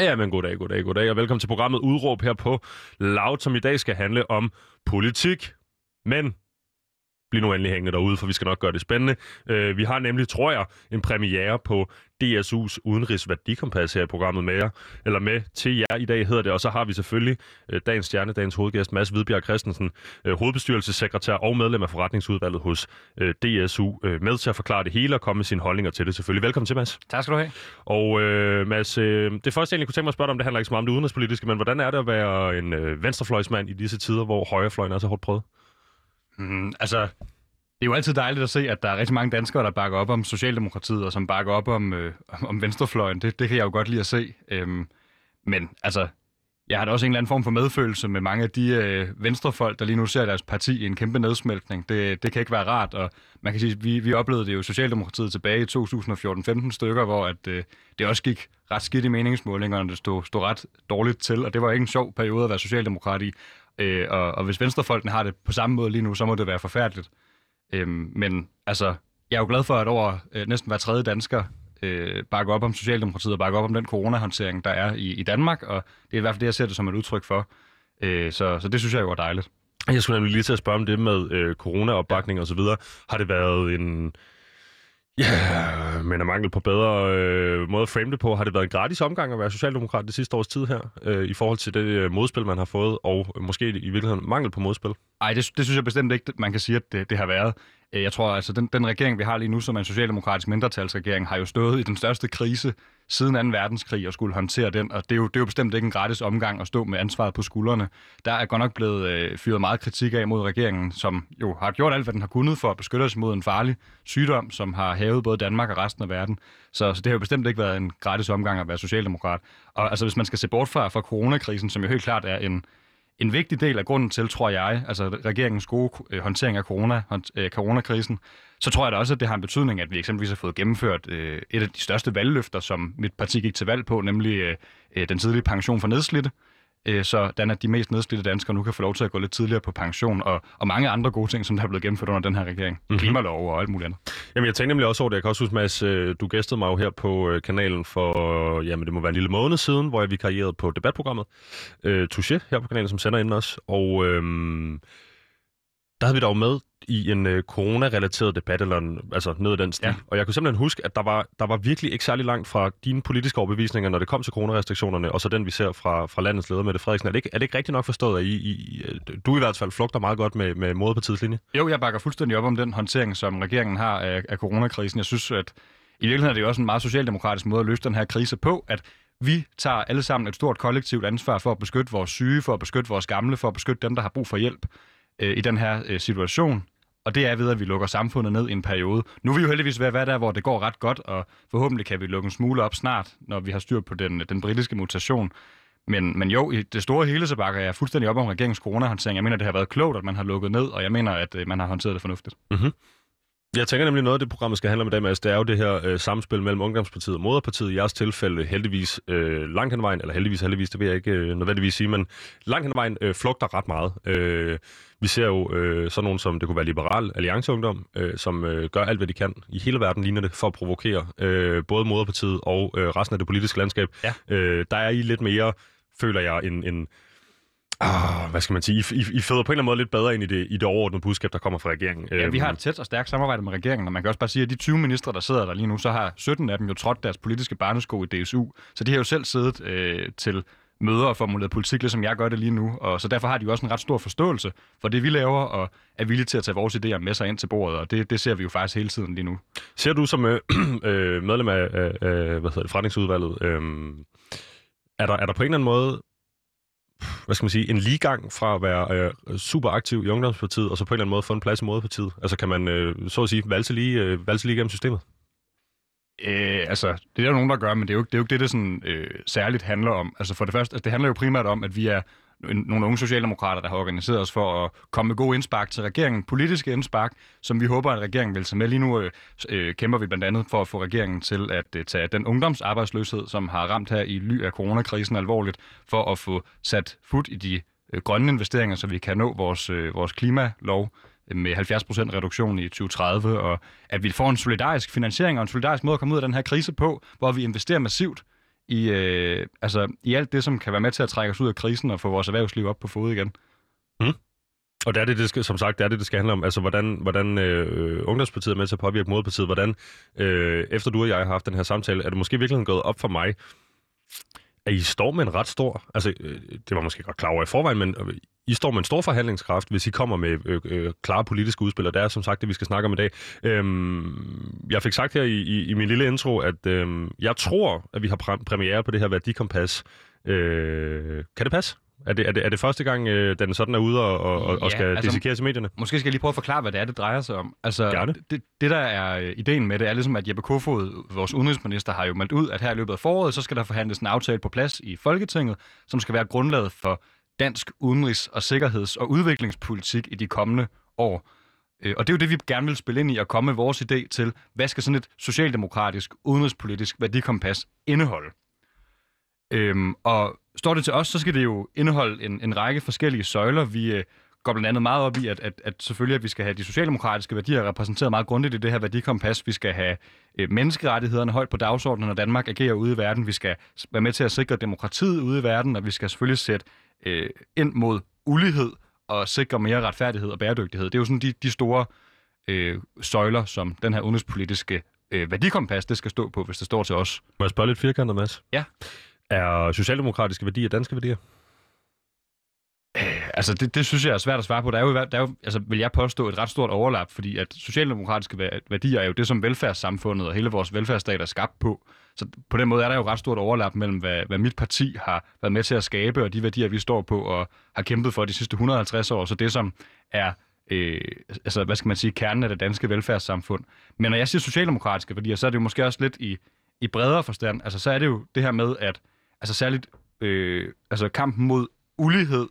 Ja, men goddag, goddag, goddag, og velkommen til programmet Udråb her på Loud, som i dag skal handle om politik. Men bliv nu endelig hængende derude, for vi skal nok gøre det spændende. Uh, vi har nemlig, tror jeg, en premiere på DSU's udenrigsværdikompas her i programmet med jer, eller med til jer i dag hedder det, og så har vi selvfølgelig uh, dagens stjerne, dagens hovedgæst, Mads Hvidbjerg Christensen, uh, hovedbestyrelsessekretær og medlem af forretningsudvalget hos uh, DSU, uh, med til at forklare det hele og komme med sine holdninger til det selvfølgelig. Velkommen til, Mads. Tak skal du have. Og uh, Mads, uh, det første jeg egentlig kunne tænke mig at spørge dig om, det handler ikke så meget om det udenrigspolitiske, men hvordan er det at være en uh, venstrefløjsmand i disse tider, hvor højrefløjen er så hårdt prøvet? Mm, altså, det er jo altid dejligt at se, at der er rigtig mange danskere, der bakker op om Socialdemokratiet, og som bakker op om, øh, om venstrefløjen. Det, det kan jeg jo godt lide at se. Øhm, men altså, jeg har da også en eller anden form for medfølelse med mange af de øh, venstrefolk, der lige nu ser deres parti i en kæmpe nedsmeltning. Det, det kan ikke være rart, og man kan sige, vi, vi oplevede det jo Socialdemokratiet tilbage i 2014-15 stykker, hvor at, øh, det også gik ret skidt i meningsmålingerne, det stod, stod ret dårligt til, og det var ikke en sjov periode at være socialdemokrat i. Øh, og, og hvis venstrefolkene har det på samme måde lige nu, så må det være forfærdeligt. Øh, men altså, jeg er jo glad for, at over øh, næsten hver tredje dansker øh, bakker op om Socialdemokratiet og bakker op om den coronahåndtering, der er i, i Danmark, og det er i hvert fald det, jeg ser det som et udtryk for. Øh, så, så det synes jeg jo er dejligt. Jeg skulle nemlig lige til at spørge om det med øh, corona-opbakning og så videre. Har det været en... Ja, men af mangel på bedre øh, måde at frame det på. Har det været en gratis omgang at være socialdemokrat det sidste års tid her, øh, i forhold til det øh, modspil, man har fået, og måske i virkeligheden mangel på modspil? Nej, det, det synes jeg bestemt ikke, man kan sige, at det, det har været. Øh, jeg tror altså, den, den regering, vi har lige nu, som er en socialdemokratisk mindretalsregering, har jo stået i den største krise siden 2. verdenskrig og skulle håndtere den, og det er, jo, det er jo bestemt ikke en gratis omgang at stå med ansvaret på skuldrene. Der er godt nok blevet øh, fyret meget kritik af mod regeringen, som jo har gjort alt, hvad den har kunnet for at beskytte os mod en farlig sygdom, som har hævet både Danmark og resten af verden. Så, så det har jo bestemt ikke været en gratis omgang at være socialdemokrat. Og altså, hvis man skal se bort fra, fra coronakrisen, som jo helt klart er en, en vigtig del af grunden til, tror jeg, altså regeringens gode øh, håndtering af corona, øh, coronakrisen, så tror jeg da også, at det har en betydning, at vi eksempelvis har fået gennemført øh, et af de største valgløfter, som mit parti gik til valg på, nemlig øh, øh den tidlige pension for nedslidte. øh, så den at de mest nedslidte danskere nu kan få lov til at gå lidt tidligere på pension, og, og mange andre gode ting, som der er blevet gennemført under den her regering. Mm-hmm. Klimalov og alt muligt andet. Jamen, jeg tænkte nemlig også over det. Jeg kan også huske, Mads, øh, du gæstede mig jo her på øh, kanalen for, jamen det må være en lille måned siden, hvor jeg vikarierede på debatprogrammet øh, Touché her på kanalen, som sender ind også. Og øh, der havde vi dog med i en øh, corona-relateret debat, eller en, altså noget af den stil. Ja. Og jeg kunne simpelthen huske, at der var, der var virkelig ikke særlig langt fra dine politiske overbevisninger, når det kom til coronarestriktionerne, og så den, vi ser fra, fra landets leder, Mette Frederiksen. Er det, ikke, er det ikke rigtigt nok forstået, at I, I, du i hvert fald flugter meget godt med, med moderpartiets linje? Jo, jeg bakker fuldstændig op om den håndtering, som regeringen har af, af coronakrisen. Jeg synes, at i virkeligheden er det jo også en meget socialdemokratisk måde at løse den her krise på, at vi tager alle sammen et stort kollektivt ansvar for at beskytte vores syge, for at beskytte vores gamle, for at beskytte dem, der har brug for hjælp øh, i den her øh, situation. Og det er ved, at vi lukker samfundet ned i en periode. Nu er vi jo heldigvis ved at være der, hvor det går ret godt, og forhåbentlig kan vi lukke en smule op snart, når vi har styr på den, den britiske mutation. Men, men jo, i det store hele, så bakker jeg fuldstændig op om regeringens coronahåndtering. Jeg mener, det har været klogt, at man har lukket ned, og jeg mener, at øh, man har håndteret det fornuftigt. Mm-hmm. Jeg tænker nemlig noget af det, programmet skal handle om i dag, Mads, det er jo det her øh, samspil mellem Ungdomspartiet og Moderpartiet. I jeres tilfælde heldigvis øh, langt hen vejen, eller heldigvis, heldigvis, det vil jeg ikke øh, nødvendigvis sige, men langt hen vejen øh, flugter ret meget. Øh, vi ser jo øh, sådan nogen som, det kunne være Liberal Allianceungdom, øh, som øh, gør alt, hvad de kan i hele verden, ligner det, for at provokere øh, både Moderpartiet og øh, resten af det politiske landskab. Ja. Øh, der er I lidt mere, føler jeg, en, en Ah, hvad skal man sige? I, I, I føder på en eller anden måde lidt bedre ind i det, i det overordnede budskab, der kommer fra regeringen. Ja, vi har et tæt og stærkt samarbejde med regeringen, og man kan også bare sige, at de 20 ministre, der sidder der lige nu, så har 17 af dem jo trådt deres politiske barnesko i DSU. Så de har jo selv siddet øh, til møder og formuleret politik, ligesom jeg gør det lige nu. Og så derfor har de jo også en ret stor forståelse for det, vi laver, og er villige til at tage vores idéer med sig ind til bordet, og det, det ser vi jo faktisk hele tiden lige nu. Ser du som øh, øh, medlem af, af hvad hedder det, forretningsudvalget, øh, er, der, er der på en eller anden måde hvad skal man sige, en ligegang fra at være øh, super aktiv i Ungdomspartiet, og så på en eller anden måde få en plads i Moderpartiet? Altså kan man, øh, så at sige, valse lige, øh, valse lige igennem systemet? Øh, altså, det er der nogen, der gør, men det er jo, det er jo ikke det, det sådan, øh, særligt handler om. Altså for det første, altså, det handler jo primært om, at vi er nogle unge socialdemokrater, der har organiseret os for at komme med gode indspark til regeringen, politiske indspark, som vi håber, at regeringen vil tage med. Lige nu øh, øh, kæmper vi blandt andet for at få regeringen til at øh, tage den ungdomsarbejdsløshed, som har ramt her i ly af coronakrisen alvorligt, for at få sat fod i de øh, grønne investeringer, så vi kan nå vores, øh, vores klimalov med 70% reduktion i 2030, og at vi får en solidarisk finansiering og en solidarisk måde at komme ud af den her krise på, hvor vi investerer massivt i, øh, altså, i alt det, som kan være med til at trække os ud af krisen og få vores erhvervsliv op på fod igen. Mm. Og det er det, det skal, som sagt, det er det, det skal handle om. Altså, hvordan, hvordan øh, Ungdomspartiet er med til at påvirke moderpartiet. Hvordan, øh, efter du og jeg har haft den her samtale, er det måske virkelig gået op for mig, at I står med en ret stor, altså øh, det var måske godt klar over i forvejen, men øh, i står med en stor forhandlingskraft, hvis I kommer med øh, øh, klare politiske udspil, og det er som sagt det, vi skal snakke om i dag. Øhm, jeg fik sagt her i, i, i min lille intro, at øh, jeg tror, at vi har præ- premiere på det her værdikompas. Øh, kan det passe? Er det, er det, er det første gang, øh, den sådan er ude og, og, og Ja, skal altså- dissekeres i medierne? Måske skal jeg lige prøve at forklare, hvad det er, det drejer sig om. Altså, Gerne. Det, det, der er øh, ideen med det, er ligesom, at Jeppe Kofod, vores udenrigsminister, har jo meldt ud, at her i løbet af foråret, så skal der forhandles en aftale på plads i Folketinget, som skal være grundlaget for dansk udenrigs- og sikkerheds- og udviklingspolitik i de kommende år. Øh, og det er jo det, vi gerne vil spille ind i og komme med vores idé til, hvad skal sådan et socialdemokratisk udenrigspolitisk værdikompas indeholde. Øhm, og står det til os, så skal det jo indeholde en, en række forskellige søjler. Vi øh, går blandt andet meget op i, at, at, at selvfølgelig at vi skal have de socialdemokratiske værdier repræsenteret meget grundigt i det her værdikompas. Vi skal have øh, menneskerettighederne højt på dagsordenen, når Danmark agerer ude i verden. Vi skal være med til at sikre demokratiet ude i verden, og vi skal selvfølgelig sætte øh, ind mod ulighed og sikre mere retfærdighed og bæredygtighed. Det er jo sådan de, de store øh, søjler, som den her udenrigspolitiske øh, værdikompas, det skal stå på, hvis det står til os. Må jeg spørge lidt firkantet, Mads? Ja. Er socialdemokratiske værdier danske værdier? Øh, altså, det, det synes jeg er svært at svare på. Der er jo, der er jo altså, vil jeg påstå, et ret stort overlap, fordi at socialdemokratiske værdier er jo det, som velfærdssamfundet og hele vores velfærdsstat er skabt på. Så på den måde er der jo ret stort overlap mellem, hvad, hvad mit parti har været med til at skabe, og de værdier, vi står på og har kæmpet for de sidste 150 år. Så det, som er øh, altså, hvad skal man sige, kernen af det danske velfærdssamfund. Men når jeg siger socialdemokratiske værdier, så er det jo måske også lidt i, i bredere forstand. Altså, så er det jo det her med, at altså særligt øh, altså kampen mod ulighed,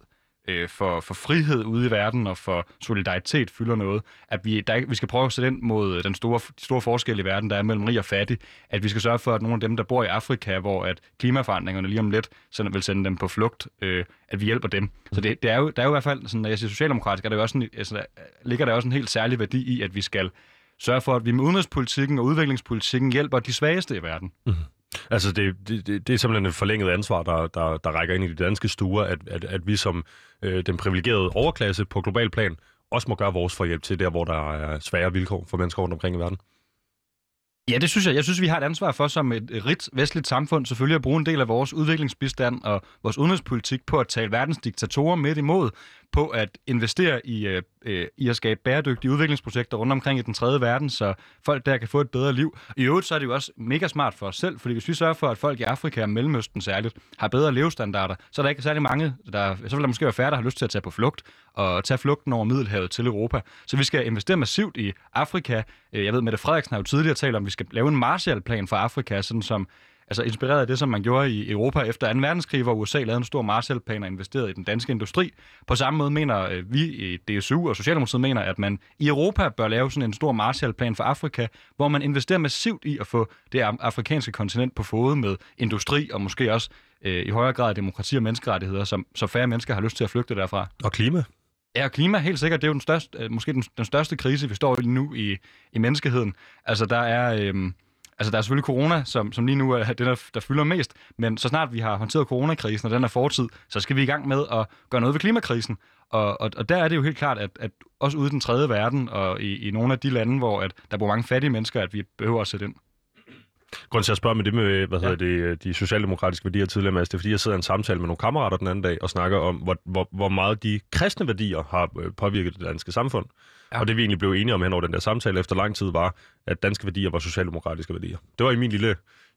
øh, for, for frihed ude i verden og for solidaritet fylder noget. At vi, der, vi skal prøve at sætte ind mod øh, den store, store forskel i verden, der er mellem rig og fattig. At vi skal sørge for, at nogle af dem, der bor i Afrika, hvor at klimaforandringerne lige om lidt sender, vil sende dem på flugt, øh, at vi hjælper dem. Så det, det er jo, der er jo i hvert fald, sådan, når jeg siger socialdemokratisk, er der jo også en, altså, ligger der også en helt særlig værdi i, at vi skal sørge for, at vi med udenrigspolitikken og udviklingspolitikken hjælper de svageste i verden. Mhm. Altså, det, det, det, det er simpelthen et forlænget ansvar, der, der, der rækker ind i de danske stuer, at, at, at vi som øh, den privilegerede overklasse på global plan også må gøre vores for at hjælpe til der, hvor der er svære vilkår for mennesker rundt omkring i verden. Ja, det synes jeg. Jeg synes, vi har et ansvar for som et et rigt vestligt samfund selvfølgelig at bruge en del af vores udviklingsbistand og vores udenrigspolitik på at tale verdens diktatorer midt imod, på at investere i, øh, øh, i at skabe bæredygtige udviklingsprojekter rundt omkring i den tredje verden, så folk der kan få et bedre liv. I øvrigt så er det jo også mega smart for os selv, fordi hvis vi sørger for, at folk i Afrika og Mellemøsten særligt har bedre levestandarder, så er der ikke særlig mange, der, så vil der måske være færre, der har lyst til at tage på flugt og tage flugten over Middelhavet til Europa. Så vi skal investere massivt i Afrika. Øh, jeg ved, Mette Frederiksen har jo tidligere talt om, at vi skal lave en Marshallplan for Afrika, sådan som altså inspireret af det, som man gjorde i Europa efter 2. verdenskrig, hvor USA lavede en stor Marshallplan og investerede i den danske industri. På samme måde mener øh, vi i DSU og Socialdemokratiet mener, at man i Europa bør lave sådan en stor Marshallplan for Afrika, hvor man investerer massivt i at få det af- afrikanske kontinent på fode med industri og måske også øh, i højere grad demokrati og menneskerettigheder, som, så færre mennesker har lyst til at flygte derfra. Og klima? Ja, klima helt sikkert, det er jo den største, øh, måske den, den største krise, vi står i nu i, i menneskeheden. Altså der er, øhm, altså der er selvfølgelig corona, som, som lige nu er det, der, der fylder mest, men så snart vi har håndteret coronakrisen, og den er fortid, så skal vi i gang med at gøre noget ved klimakrisen. Og, og, og der er det jo helt klart, at, at også ude i den tredje verden, og i, i nogle af de lande, hvor at der bor mange fattige mennesker, at vi behøver at sætte ind. Grunden til at spørge med det med, hvad Ja. hedder det, øh, de socialdemokratiske værdier tidligere, Mads, det er fordi, jeg sidder i en samtale med nogle kammerater den anden dag og snakker om, hvor, hvor, hvor meget de kristne værdier har øh, påvirket det danske samfund. Ja. Ja. Og det vi egentlig blev enige om hen over den der samtale efter lang tid var, at danske værdier var socialdemokratiske værdier. Det var i min lille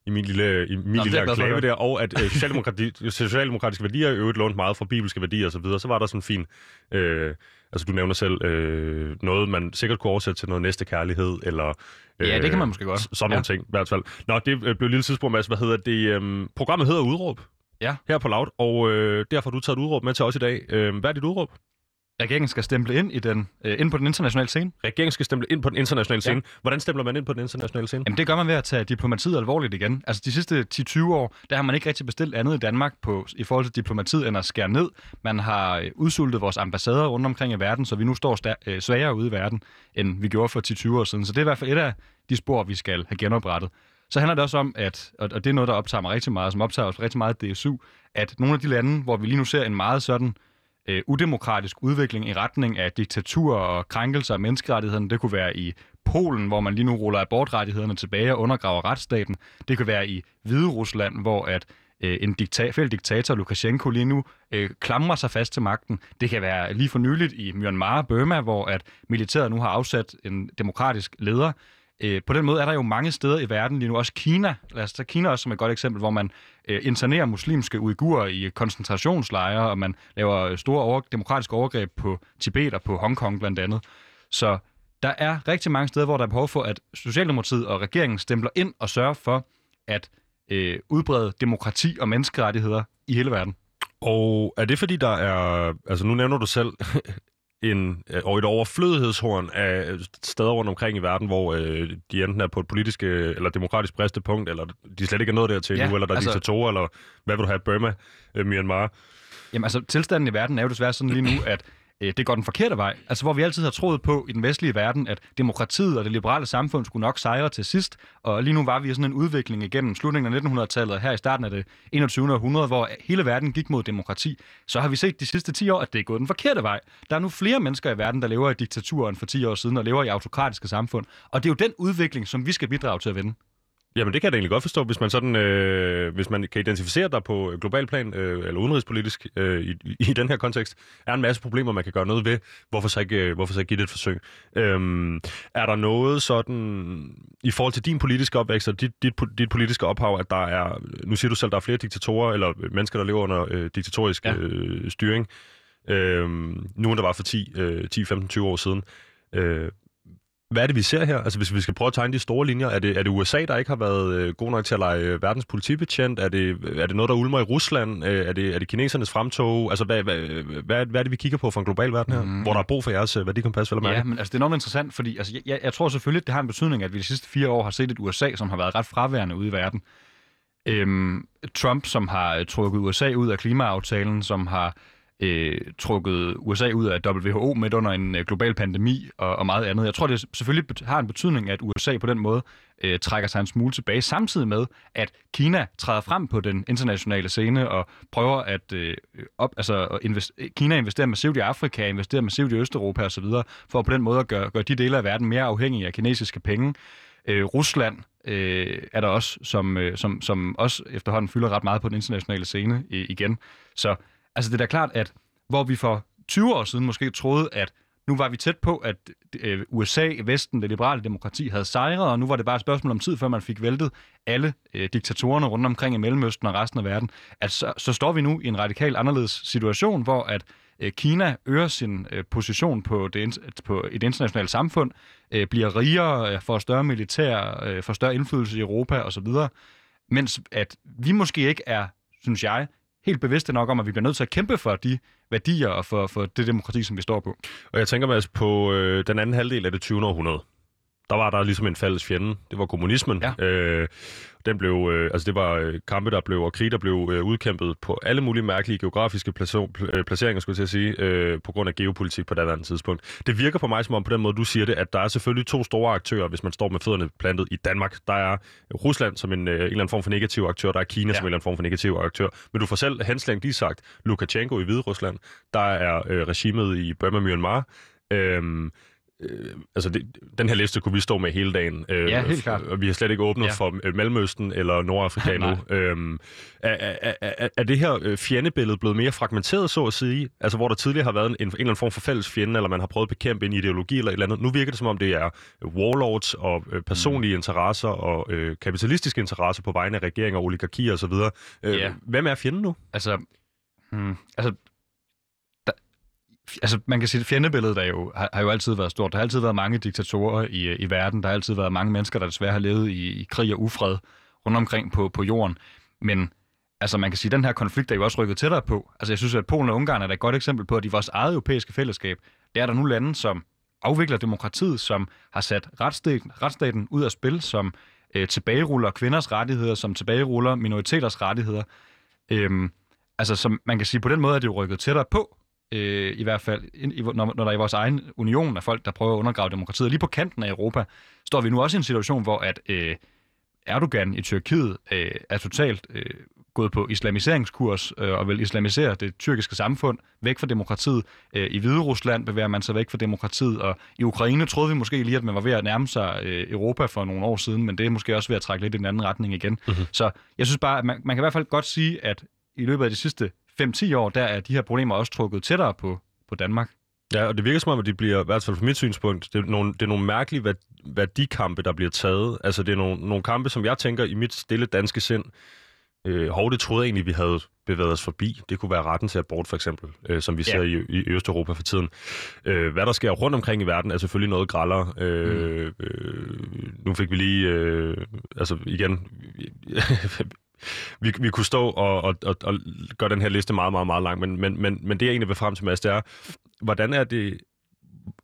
i min lille, i min er lille høre. der, og at øh, socialdemokrati, socialdemokratiske værdier i øvrigt lånt meget fra bibelske værdier og så videre. Så var der sådan en fin, øh, altså du nævner selv, øh, noget man sikkert kunne oversætte til noget næste kærlighed, eller Ja, det kan man måske godt. Sådan nogle ting, i hvert fald. Nå, det øh, blev et lille tidsspur, Mads. Hvad hedder det? Øhm, programmet hedder Udråb. Ja. Her på Loud, og øh, derfor har du taget et udråb med til os i dag. Øh, hvad er dit udråb? Regeringen skal stemple ind, i den, øh, ind på den internationale scene. Regeringen skal stemple ind på den internationale scene. Ja. Hvordan stempler man ind på den internationale scene? Jamen det gør man ved at tage diplomatiet alvorligt igen. Altså de sidste 10-20 år, der har man ikke rigtig bestilt andet i Danmark på, i forhold til diplomatiet end at skære ned. Man har øh, udsultet vores ambassader rundt omkring i verden, så vi nu står stær- øh, svagere ude i verden, end vi gjorde for 10-20 år siden. Så det er i hvert fald et af de spor, vi skal have genoprettet. så handler det også om, at, og, og det er noget, der optager mig rigtig meget, som optager os rigtig meget DSU, at nogle af de lande, hvor vi lige nu ser en meget sådan øh, udemokratisk udvikling i retning af diktatur og krænkelser af menneskerettighederne, det kunne være i Polen, hvor man lige nu ruller abortrettighederne tilbage og undergraver retsstaten. Det kan være i Hvide Rusland, hvor at øh, en dikta- diktator, Lukashenko, lige nu øh, klamrer sig fast til magten. Det kan være lige for nyligt i Myanmar, Burma, hvor at militæret nu har afsat en demokratisk leder. Øh, på den måde er der jo mange steder i verden lige nu, også Kina, lad os tage Kina også som et godt eksempel, hvor man øh, internerer muslimske uigurer i koncentrationslejre, og man laver store over, demokratiske overgreb på Tibet og på Hongkong blandt andet. Så der er rigtig mange steder, hvor der er behov for, at Socialdemokratiet og regeringen stempler ind og sørger for at øh, udbrede demokrati og menneskerettigheder i hele verden. Og er det fordi, der er... Altså nu nævner du selv en, og et overflødighedshorn af steder rundt omkring i verden, hvor øh, de enten er på et politisk eller demokratisk punkt, eller de slet ikke er nået dertil ja, nu, eller der er altså, diktatorer, eller hvad vil du have, Burma, øh, Myanmar? Jamen altså, tilstanden i verden er jo desværre sådan lige nu, at øh, det går den forkerte vej. Altså hvor vi altid har troet på i den vestlige verden, at demokratiet og det liberale samfund skulle nok sejre til sidst, og lige nu var vi i sådan en udvikling igennem slutningen af 1900-tallet og her i starten af det 21. århundrede, hvor hele verden gik mod demokrati. Så har vi set de sidste 10 år, at det er gået den forkerte vej. Der er nu flere mennesker i verden, der lever i diktaturer end for 10 år siden og lever i autokratiske samfund. Og det er jo den udvikling, som vi skal bidrage til at vende. Jamen det kan jeg da egentlig godt forstå, hvis man sådan, øh, hvis man kan identificere dig på global plan øh, eller udenrigspolitisk øh, i, i den her kontekst, er en masse problemer, man kan gøre noget ved. Hvorfor så ikke, øh, hvorfor så ikke give det et forsøg? Øhm, er der noget sådan, i forhold til din politiske opvækst og dit, dit, dit politiske ophav, at der er, nu siger du selv, der er flere diktatorer eller mennesker, der lever under øh, diktatorisk ja. øh, styring, øh, nu end der var for 10, øh, 10 15, 20 år siden. Øh, hvad er det, vi ser her? Altså, hvis vi skal prøve at tegne de store linjer, er det, er det USA, der ikke har været øh, god nok til at lege øh, verdens politibetjent? Er det, er det noget, der ulmer i Rusland? Øh, er, det, er det kinesernes fremtog? Altså, hvad, hvad, hvad, hvad er det, vi kigger på fra en global verden her? Mm. Hvor der er brug for jeres øh, værdikompas, vel Ja, men altså, det er enormt interessant, fordi altså, jeg, jeg tror selvfølgelig, det har en betydning, at vi de sidste fire år har set et USA, som har været ret fraværende ude i verden. Øhm, Trump, som har trukket USA ud af klimaaftalen, som har øh, trukket USA ud af WHO midt under en øh, global pandemi og, og meget andet. Jeg tror, det selvfølgelig har en betydning, at USA på den måde øh, trækker sig en smule tilbage, samtidig med, at Kina træder frem på den internationale scene og prøver at øh, op, altså invest, Kina investerer massivt i Afrika, investerer massivt i Østeuropa osv., for på den måde at gøre, gøre de dele af verden mere afhængige af kinesiske penge. Øh, Rusland øh, er der også, som, øh, som, som også efterhånden fylder ret meget på den internationale scene øh, igen. Så Altså det er da klart, at hvor vi for 20 år siden måske troede, at nu var vi tæt på, at øh, USA, Vesten, det liberale demokrati havde sejret, og nu var det bare et spørgsmål om tid, før man fik væltet alle øh, diktatorerne rundt omkring i Mellemøsten og resten af verden. At så, så står vi nu i en radikalt anderledes situation, hvor at øh, Kina øger sin øh, position på, det, på et internationalt samfund, øh, bliver rigere, øh, får større militær, øh, får større indflydelse i Europa osv., mens at vi måske ikke er, synes jeg, helt bevidste nok om, at vi bliver nødt til at kæmpe for de værdier og for, for det demokrati, som vi står på. Og jeg tænker mig altså på øh, den anden halvdel af det 20. århundrede der var der ligesom en fælles fjende. Det var kommunismen. Ja. Øh, den blev, øh, altså det var øh, kampe, der blev, og krig, der blev øh, udkæmpet på alle mulige mærkelige geografiske øh, placeringer, skulle jeg sige, øh, på grund af geopolitik på det andet tidspunkt. Det virker på mig som om, på den måde, du siger det, at der er selvfølgelig to store aktører, hvis man står med fødderne plantet i Danmark. Der er Rusland som en, øh, en eller anden form for negativ aktør, der er Kina ja. som en eller anden form for negativ aktør. Men du får selv henslængt lige sagt Lukashenko i Hvide Rusland, der er øh, regimet i Burma Myanmar, Øh, øh, altså det, den her liste kunne vi stå med hele dagen. Øh, ja, helt klart. Og vi har slet ikke åbnet ja. for Mellemøsten eller Nordafrika nu. Øhm, er, er, er, er det her øh, fjendebillede blevet mere fragmenteret, så at sige? Altså hvor der tidligere har været en, en, eller anden form for fælles fjende, eller man har prøvet at bekæmpe en ideologi eller et eller andet. Nu virker det som om, det er warlords og øh, personlige mm. interesser og øh, kapitalistiske interesser på vegne af regeringer, oligarkier osv. Øh, yeah. Hvem er fjenden nu? Altså, hmm, altså altså man kan sige, at fjendebilledet er jo, har, har jo altid været stort. Der har altid været mange diktatorer i, i verden. Der har altid været mange mennesker, der desværre har levet i, i krig og ufred rundt omkring på, på jorden. Men altså man kan sige, at den her konflikt er jo også rykket tættere på. Altså jeg synes, at Polen og Ungarn er et godt eksempel på, at i vores eget europæiske fællesskab, der er der nu lande, som afvikler demokratiet, som har sat retsstaten, retsstaten ud af spil, som øh, tilbageruller kvinders rettigheder, som tilbageruller minoriteters rettigheder. Øhm, altså som man kan sige, på den måde er det jo rykket tættere på, øh, i hvert fald, i, når, når der er i vores egen union af folk, der prøver at undergrave demokratiet. Lige på kanten af Europa står vi nu også i en situation, hvor at, øh, Erdogan i Tyrkiet øh, er totalt øh, gået på islamiseringskurs øh, og vil islamisere det tyrkiske samfund væk fra demokratiet. Øh, I Hvide Rusland bevæger man sig væk fra demokratiet, og i Ukraine troede vi måske lige, at man var ved at nærme sig øh, Europa for nogle år siden, men det er måske også ved at trække lidt i den anden retning igen. Mm-hmm. Så jeg synes bare, at man, man kan i hvert fald godt sige, at i løbet af de sidste 5-10 år, der er de her problemer også trukket tættere på, på Danmark. Ja, og det virker som om, at de bliver, i hvert fald fra mit synspunkt, det er nogle, det er nogle mærkelige værdikampe, der bliver taget. Altså, det er nogle, nogle kampe, som jeg tænker i mit stille danske sind, øh, hov, det troede jeg egentlig, vi havde bevæget os forbi. Det kunne være retten til abort, for eksempel, øh, som vi ja. ser i, i Østeuropa for tiden. Øh, hvad der sker rundt omkring i verden, er selvfølgelig noget grallere. Øh, mm. øh, nu fik vi lige, øh, altså igen, vi, vi kunne stå og, og, og, og gøre den her liste meget, meget, meget lang, men, men, men, men det jeg egentlig vil frem til, Mads, det er, hvordan er det,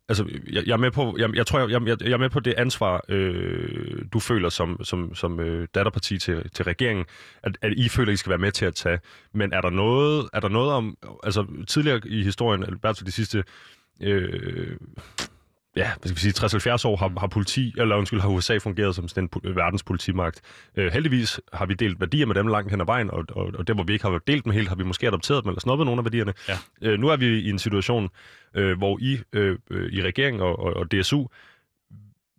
altså, jeg, jeg er med på, jeg, jeg tror, jeg, jeg, jeg er med på det ansvar, øh, du føler som, som, som øh, datterparti til, til regeringen, at, at I føler, I skal være med til at tage. Men er der noget, er der noget om, altså tidligere i historien, eller bare de sidste øh, ja, hvad skal vi sige, 60-70 år har, har politi, eller undskyld, har USA fungeret som sådan en verdens politimagt. Øh, heldigvis har vi delt værdier med dem langt hen ad vejen, og, og, og der, hvor vi ikke har delt dem helt, har vi måske adopteret dem eller snobbet nogle af værdierne. Ja. Øh, nu er vi i en situation, øh, hvor I øh, øh, i regeringen og, og, og DSU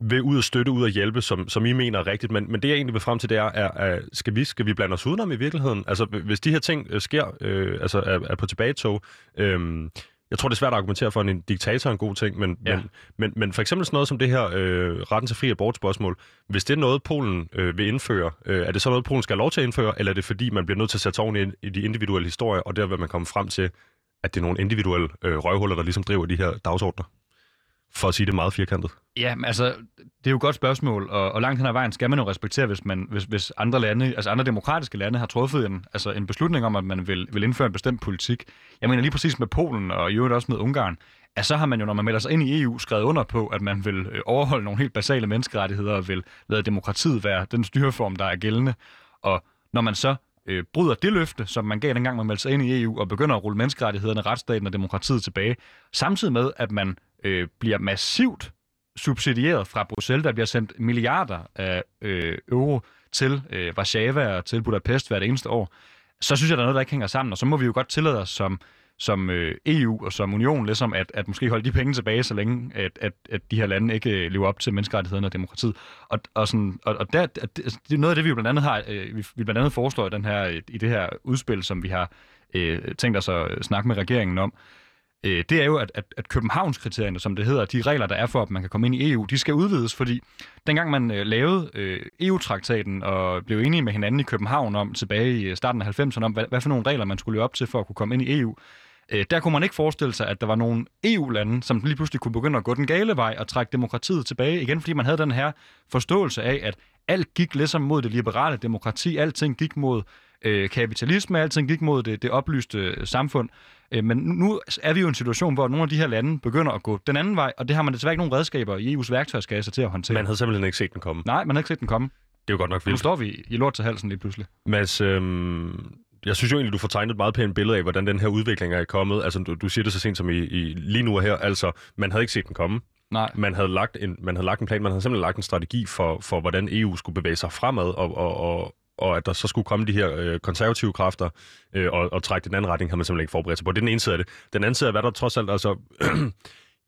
vil ud og støtte, ud og hjælpe, som, som I mener er rigtigt. Men, men det, jeg egentlig vil frem til, det er, er, er skal, vi, skal vi blande os udenom i virkeligheden? Altså, hvis de her ting øh, sker, øh, altså er, er på tilbagetog, øh, jeg tror, det er svært at argumentere for, at en diktator er en god ting, men, ja. men, men, men for eksempel sådan noget som det her øh, retten til fri abortspørgsmål, hvis det er noget, Polen øh, vil indføre, øh, er det så noget, Polen skal have lov til at indføre, eller er det fordi, man bliver nødt til at sætte oven i, i de individuelle historier, og der vil man komme frem til, at det er nogle individuelle øh, røvhuller, der ligesom driver de her dagsordner? For at sige det meget firkantet? Ja, men altså, det er jo et godt spørgsmål, og, og langt hen ad vejen skal man jo respektere, hvis, man, hvis, hvis andre lande, altså andre demokratiske lande har truffet en, altså en beslutning om, at man vil, vil indføre en bestemt politik. Jeg mener lige præcis med Polen, og i øvrigt også med Ungarn, at så har man jo, når man melder sig ind i EU, skrevet under på, at man vil øh, overholde nogle helt basale menneskerettigheder, og vil lade demokratiet være den styreform, der er gældende. Og når man så øh, bryder det løfte, som man gav dengang, man meldte sig ind i EU, og begynder at rulle menneskerettighederne, retsstaten og demokratiet tilbage, samtidig med, at man øh, bliver massivt subsidieret fra Bruxelles. Der bliver sendt milliarder af øh, euro til øh, Warszawa og til Budapest hvert eneste år. Så synes jeg, der er noget, der ikke hænger sammen, og så må vi jo godt tillade os som, som øh, EU og som union, ligesom at, at måske holde de penge tilbage, så længe at, at, at de her lande ikke øh, lever op til menneskerettighederne og demokratiet. Og, og, sådan, og, og der, at, det altså, er noget af det, vi blandt andet har, øh, vi, vi blandt andet foreslår i, den her, øh, i det her udspil, som vi har øh, tænkt os at øh, snakke med regeringen om, øh, det er jo, at, at, at Københavnskriterierne, som det hedder, de regler, der er for, at man kan komme ind i EU, de skal udvides, fordi dengang man øh, lavede øh, EU-traktaten og blev enige med hinanden i København om tilbage i starten af 90'erne om, hvad, hvad for nogle regler man skulle leve op til for at kunne komme ind i EU, øh, der kunne man ikke forestille sig, at der var nogle EU-lande, som lige pludselig kunne begynde at gå den gale vej og trække demokratiet tilbage igen, fordi man havde den her forståelse af, at alt gik ligesom mod det liberale demokrati, alting gik mod øh, kapitalisme, alting gik mod det, det oplyste øh, samfund. Øh, men nu er vi jo i en situation, hvor nogle af de her lande begynder at gå den anden vej, og det har man desværre ikke nogen redskaber i EU's værktøjskasse til at håndtere. Man havde simpelthen ikke set den komme. Nej, man havde ikke set den komme. Det er jo godt nok vildt. Nu står vi i lort til halsen lige pludselig. Mads, øhm, jeg synes jo egentlig, du får tegnet et meget pænt billede af, hvordan den her udvikling er kommet. Altså, du, du siger det så sent som i, i lige nu her. Altså, man havde ikke set den komme. Nej. Man havde, lagt en, man havde lagt en plan, man havde simpelthen lagt en strategi for, for hvordan EU skulle bevæge sig fremad, og, og, og, og at der så skulle komme de her øh, konservative kræfter øh, og, og trække den anden retning, havde man simpelthen ikke forberedt sig på. Det er den ene side af det. Den anden side er, hvad der trods alt, altså...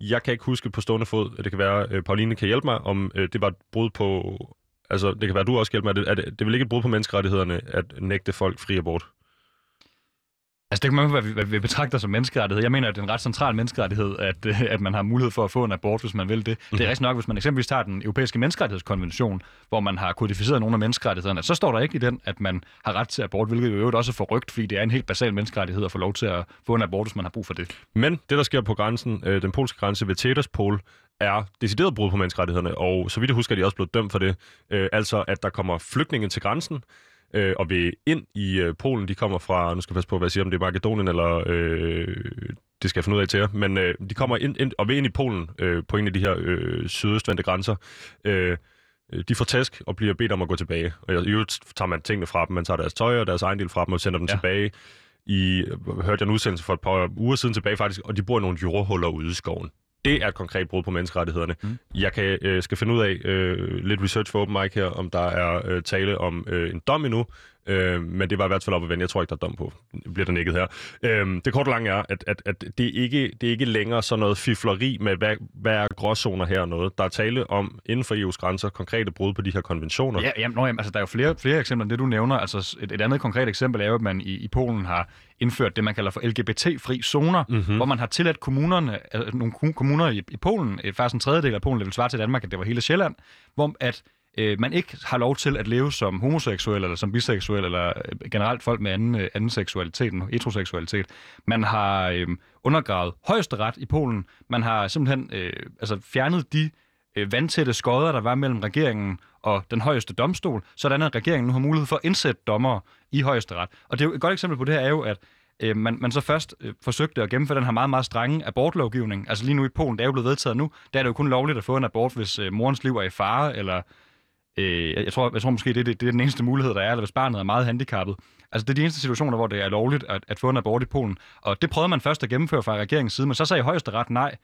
jeg kan ikke huske på stående fod, det kan være, øh, Pauline kan hjælpe mig, om øh, det var et brud på... Altså, det kan være, du også hjælper mig. Er det, er det, det er vel ikke et brud på menneskerettighederne at nægte folk fri abort? Altså det kan man hvad vi, hvad vi betragter som menneskerettighed. Jeg mener, at det er en ret central menneskerettighed, at, øh, at man har mulighed for at få en abort, hvis man vil det. Mm-hmm. Det er mhm. rigtig nok, hvis man eksempelvis tager den europæiske menneskerettighedskonvention, hvor man har kodificeret nogle af menneskerettighederne, så står der ikke i den, at man har ret til abort, hvilket jo øvrigt også er forrygt, fordi det er en helt basal menneskerettighed at få lov til at få en abort, hvis man har brug for det. Men det, der sker på grænsen, øh, den polske grænse ved Tederspol, er decideret brud på menneskerettighederne, og så vidt jeg husker, er de også blevet dømt for det. Øh, altså, at der kommer flygtninge til grænsen, øh, og vil ind i øh, Polen. De kommer fra, nu skal jeg passe på, hvad jeg siger, om det er Makedonien eller... Øh, det skal jeg finde ud af til jer. Men øh, de kommer ind, ind, og vil ind i Polen øh, på en af de her øh, sydøstvendte grænser. Øh, de får tæsk og bliver bedt om at gå tilbage. Og i øvrigt tager man tingene fra dem. Man tager deres tøj og deres egen del fra dem og sender dem ja. tilbage. I hørte jeg en udsendelse for et par uger siden tilbage faktisk, og de bor i nogle jordhuller ude i skoven Det er et konkret brud på menneskerettighederne. Mm. Jeg kan, øh, skal finde ud af øh, lidt research for Open Mic her, om der er øh, tale om øh, en dom endnu. Øh, men det var i hvert fald op at vende. Jeg tror ikke, der er dom på. Bliver der nikket her. Øh, det korte lange er, at, at, at det, er ikke, det er ikke længere sådan noget fifleri med, hvad, hvad er gråzoner her og noget. Der er tale om, inden for EU's grænser, konkrete brud på de her konventioner. Ja, jamen, nå, jamen, altså, der er jo flere, flere eksempler end det, du nævner. Altså, et, et andet konkret eksempel er jo, at man i, i Polen har indført det, man kalder for LGBT-fri zoner, mm-hmm. hvor man har tilladt kommunerne, altså, nogle kommuner i, i Polen, øh, faktisk en tredjedel af Polen, det vil svare til Danmark, at det var hele Sjælland, hvor at øh, man ikke har lov til at leve som homoseksuel, eller som biseksuel, eller øh, generelt folk med anden, øh, anden seksualitet end heteroseksualitet. Man har øh, undergravet højesteret i Polen. Man har simpelthen øh, altså fjernet de øh, vandtætte skodder, der var mellem regeringen og den højeste domstol, sådan at regeringen nu har mulighed for at indsætte dommer i højesteret. Og det er jo et godt eksempel på det her er jo, at øh, man, man så først øh, forsøgte at gennemføre den her meget, meget strenge abortlovgivning. Altså lige nu i Polen, der er jo blevet vedtaget nu, der er det jo kun lovligt at få en abort, hvis øh, morens liv er i fare, eller øh, jeg, tror, jeg tror måske, det, det, det er den eneste mulighed, der er, eller hvis barnet er meget handicappet. Altså det er de eneste situationer, hvor det er lovligt at, at få en abort i Polen. Og det prøvede man først at gennemføre fra regeringens side, men så sagde højesteret nej.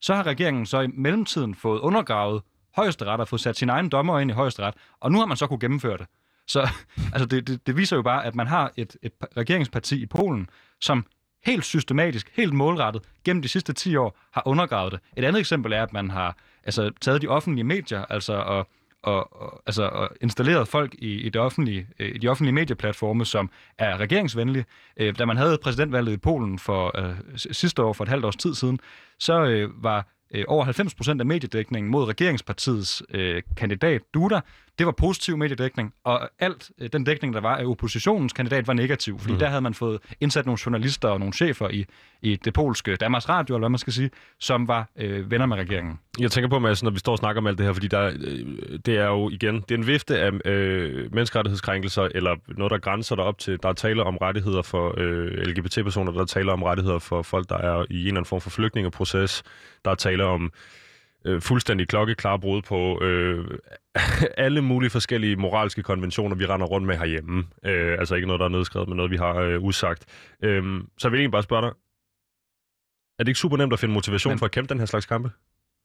Så har regeringen så i mellemtiden fået undergravet højesteret og fået sat sin egen dommer ind i højesteret, og nu har man så kunne gennemføre det. Så altså det, det, det viser jo bare, at man har et, et regeringsparti i Polen, som helt systematisk, helt målrettet, gennem de sidste 10 år har undergravet det. Et andet eksempel er, at man har altså, taget de offentlige medier, altså og og, og, altså, og installeret folk i, i, det offentlige, øh, i de offentlige medieplatforme, som er regeringsvenlige. Øh, da man havde præsidentvalget i Polen for øh, sidste år, for et halvt års tid siden, så øh, var øh, over 90 procent af mediedækningen mod regeringspartiets øh, kandidat Duda, det var positiv mediedækning, og alt øh, den dækning, der var af oppositionens kandidat, var negativ, fordi mm. der havde man fået indsat nogle journalister og nogle chefer i, i det polske Danmarks Radio, eller hvad man skal sige, som var øh, venner med regeringen. Jeg tænker på, Mads, når vi står og snakker om alt det her, fordi der, øh, det er jo igen, det er en vifte af øh, menneskerettighedskrænkelser, eller noget, der grænser der op til, der er tale om rettigheder for øh, LGBT-personer, der er tale om rettigheder for folk, der er i en eller anden form for flygtningeproces, der er tale om øh, fuldstændig klokkeklar brud på øh, alle mulige forskellige moralske konventioner, vi render rundt med herhjemme. Øh, altså ikke noget, der er nedskrevet, men noget, vi har øh, usagt. Øh, så jeg vil egentlig bare spørge dig, er det ikke super nemt at finde motivation men, for at kæmpe den her slags kampe?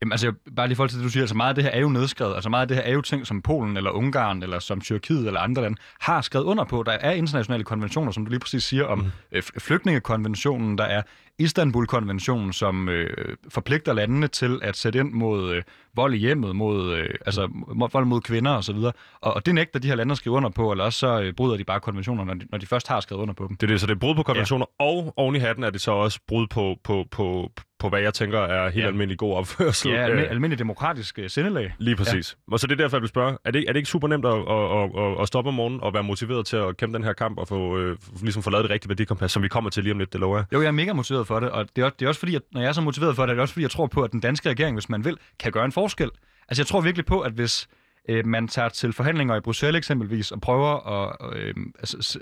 Jamen altså, bare lige i forhold til det, du siger, altså meget af det her er jo nedskrevet. Altså meget af det her er jo ting, som Polen eller Ungarn eller som Tyrkiet eller andre lande har skrevet under på. Der er internationale konventioner, som du lige præcis siger, om mm. øh, flygtningekonventionen. Der er Istanbul-konventionen, som øh, forpligter landene til at sætte ind mod øh, vold i hjemmet, mod, øh, altså mod, vold mod kvinder osv. Og, og det nægter de her lande at skrive under på, eller også så øh, bryder de bare konventioner, når de, når de først har skrevet under på dem. Det er det, så det er brud på konventioner, ja. og oven i hatten er det så også brud på, på, på, på hvad jeg tænker er helt ja. almindelig god opførsel. Ja, almindelig, almindelig demokratisk uh, sindelag. Lige præcis. Ja. Og så det er derfor, jeg vil spørge, er det, er det ikke super nemt at, at, at, at stoppe om morgenen og være motiveret til at kæmpe den her kamp og få, øh, ligesom få lavet det rigtige værdikompas, som vi kommer til lige om lidt, det lover jeg? Jo, jeg er mega motiveret for det, og det er, det er også fordi, at når jeg er så motiveret for det, er det også fordi, jeg tror på, at den danske regering, hvis man vil, kan gøre en forskel. Altså jeg tror virkelig på, at hvis øh, man tager til forhandlinger i Bruxelles eksempelvis og prøver at øh, altså,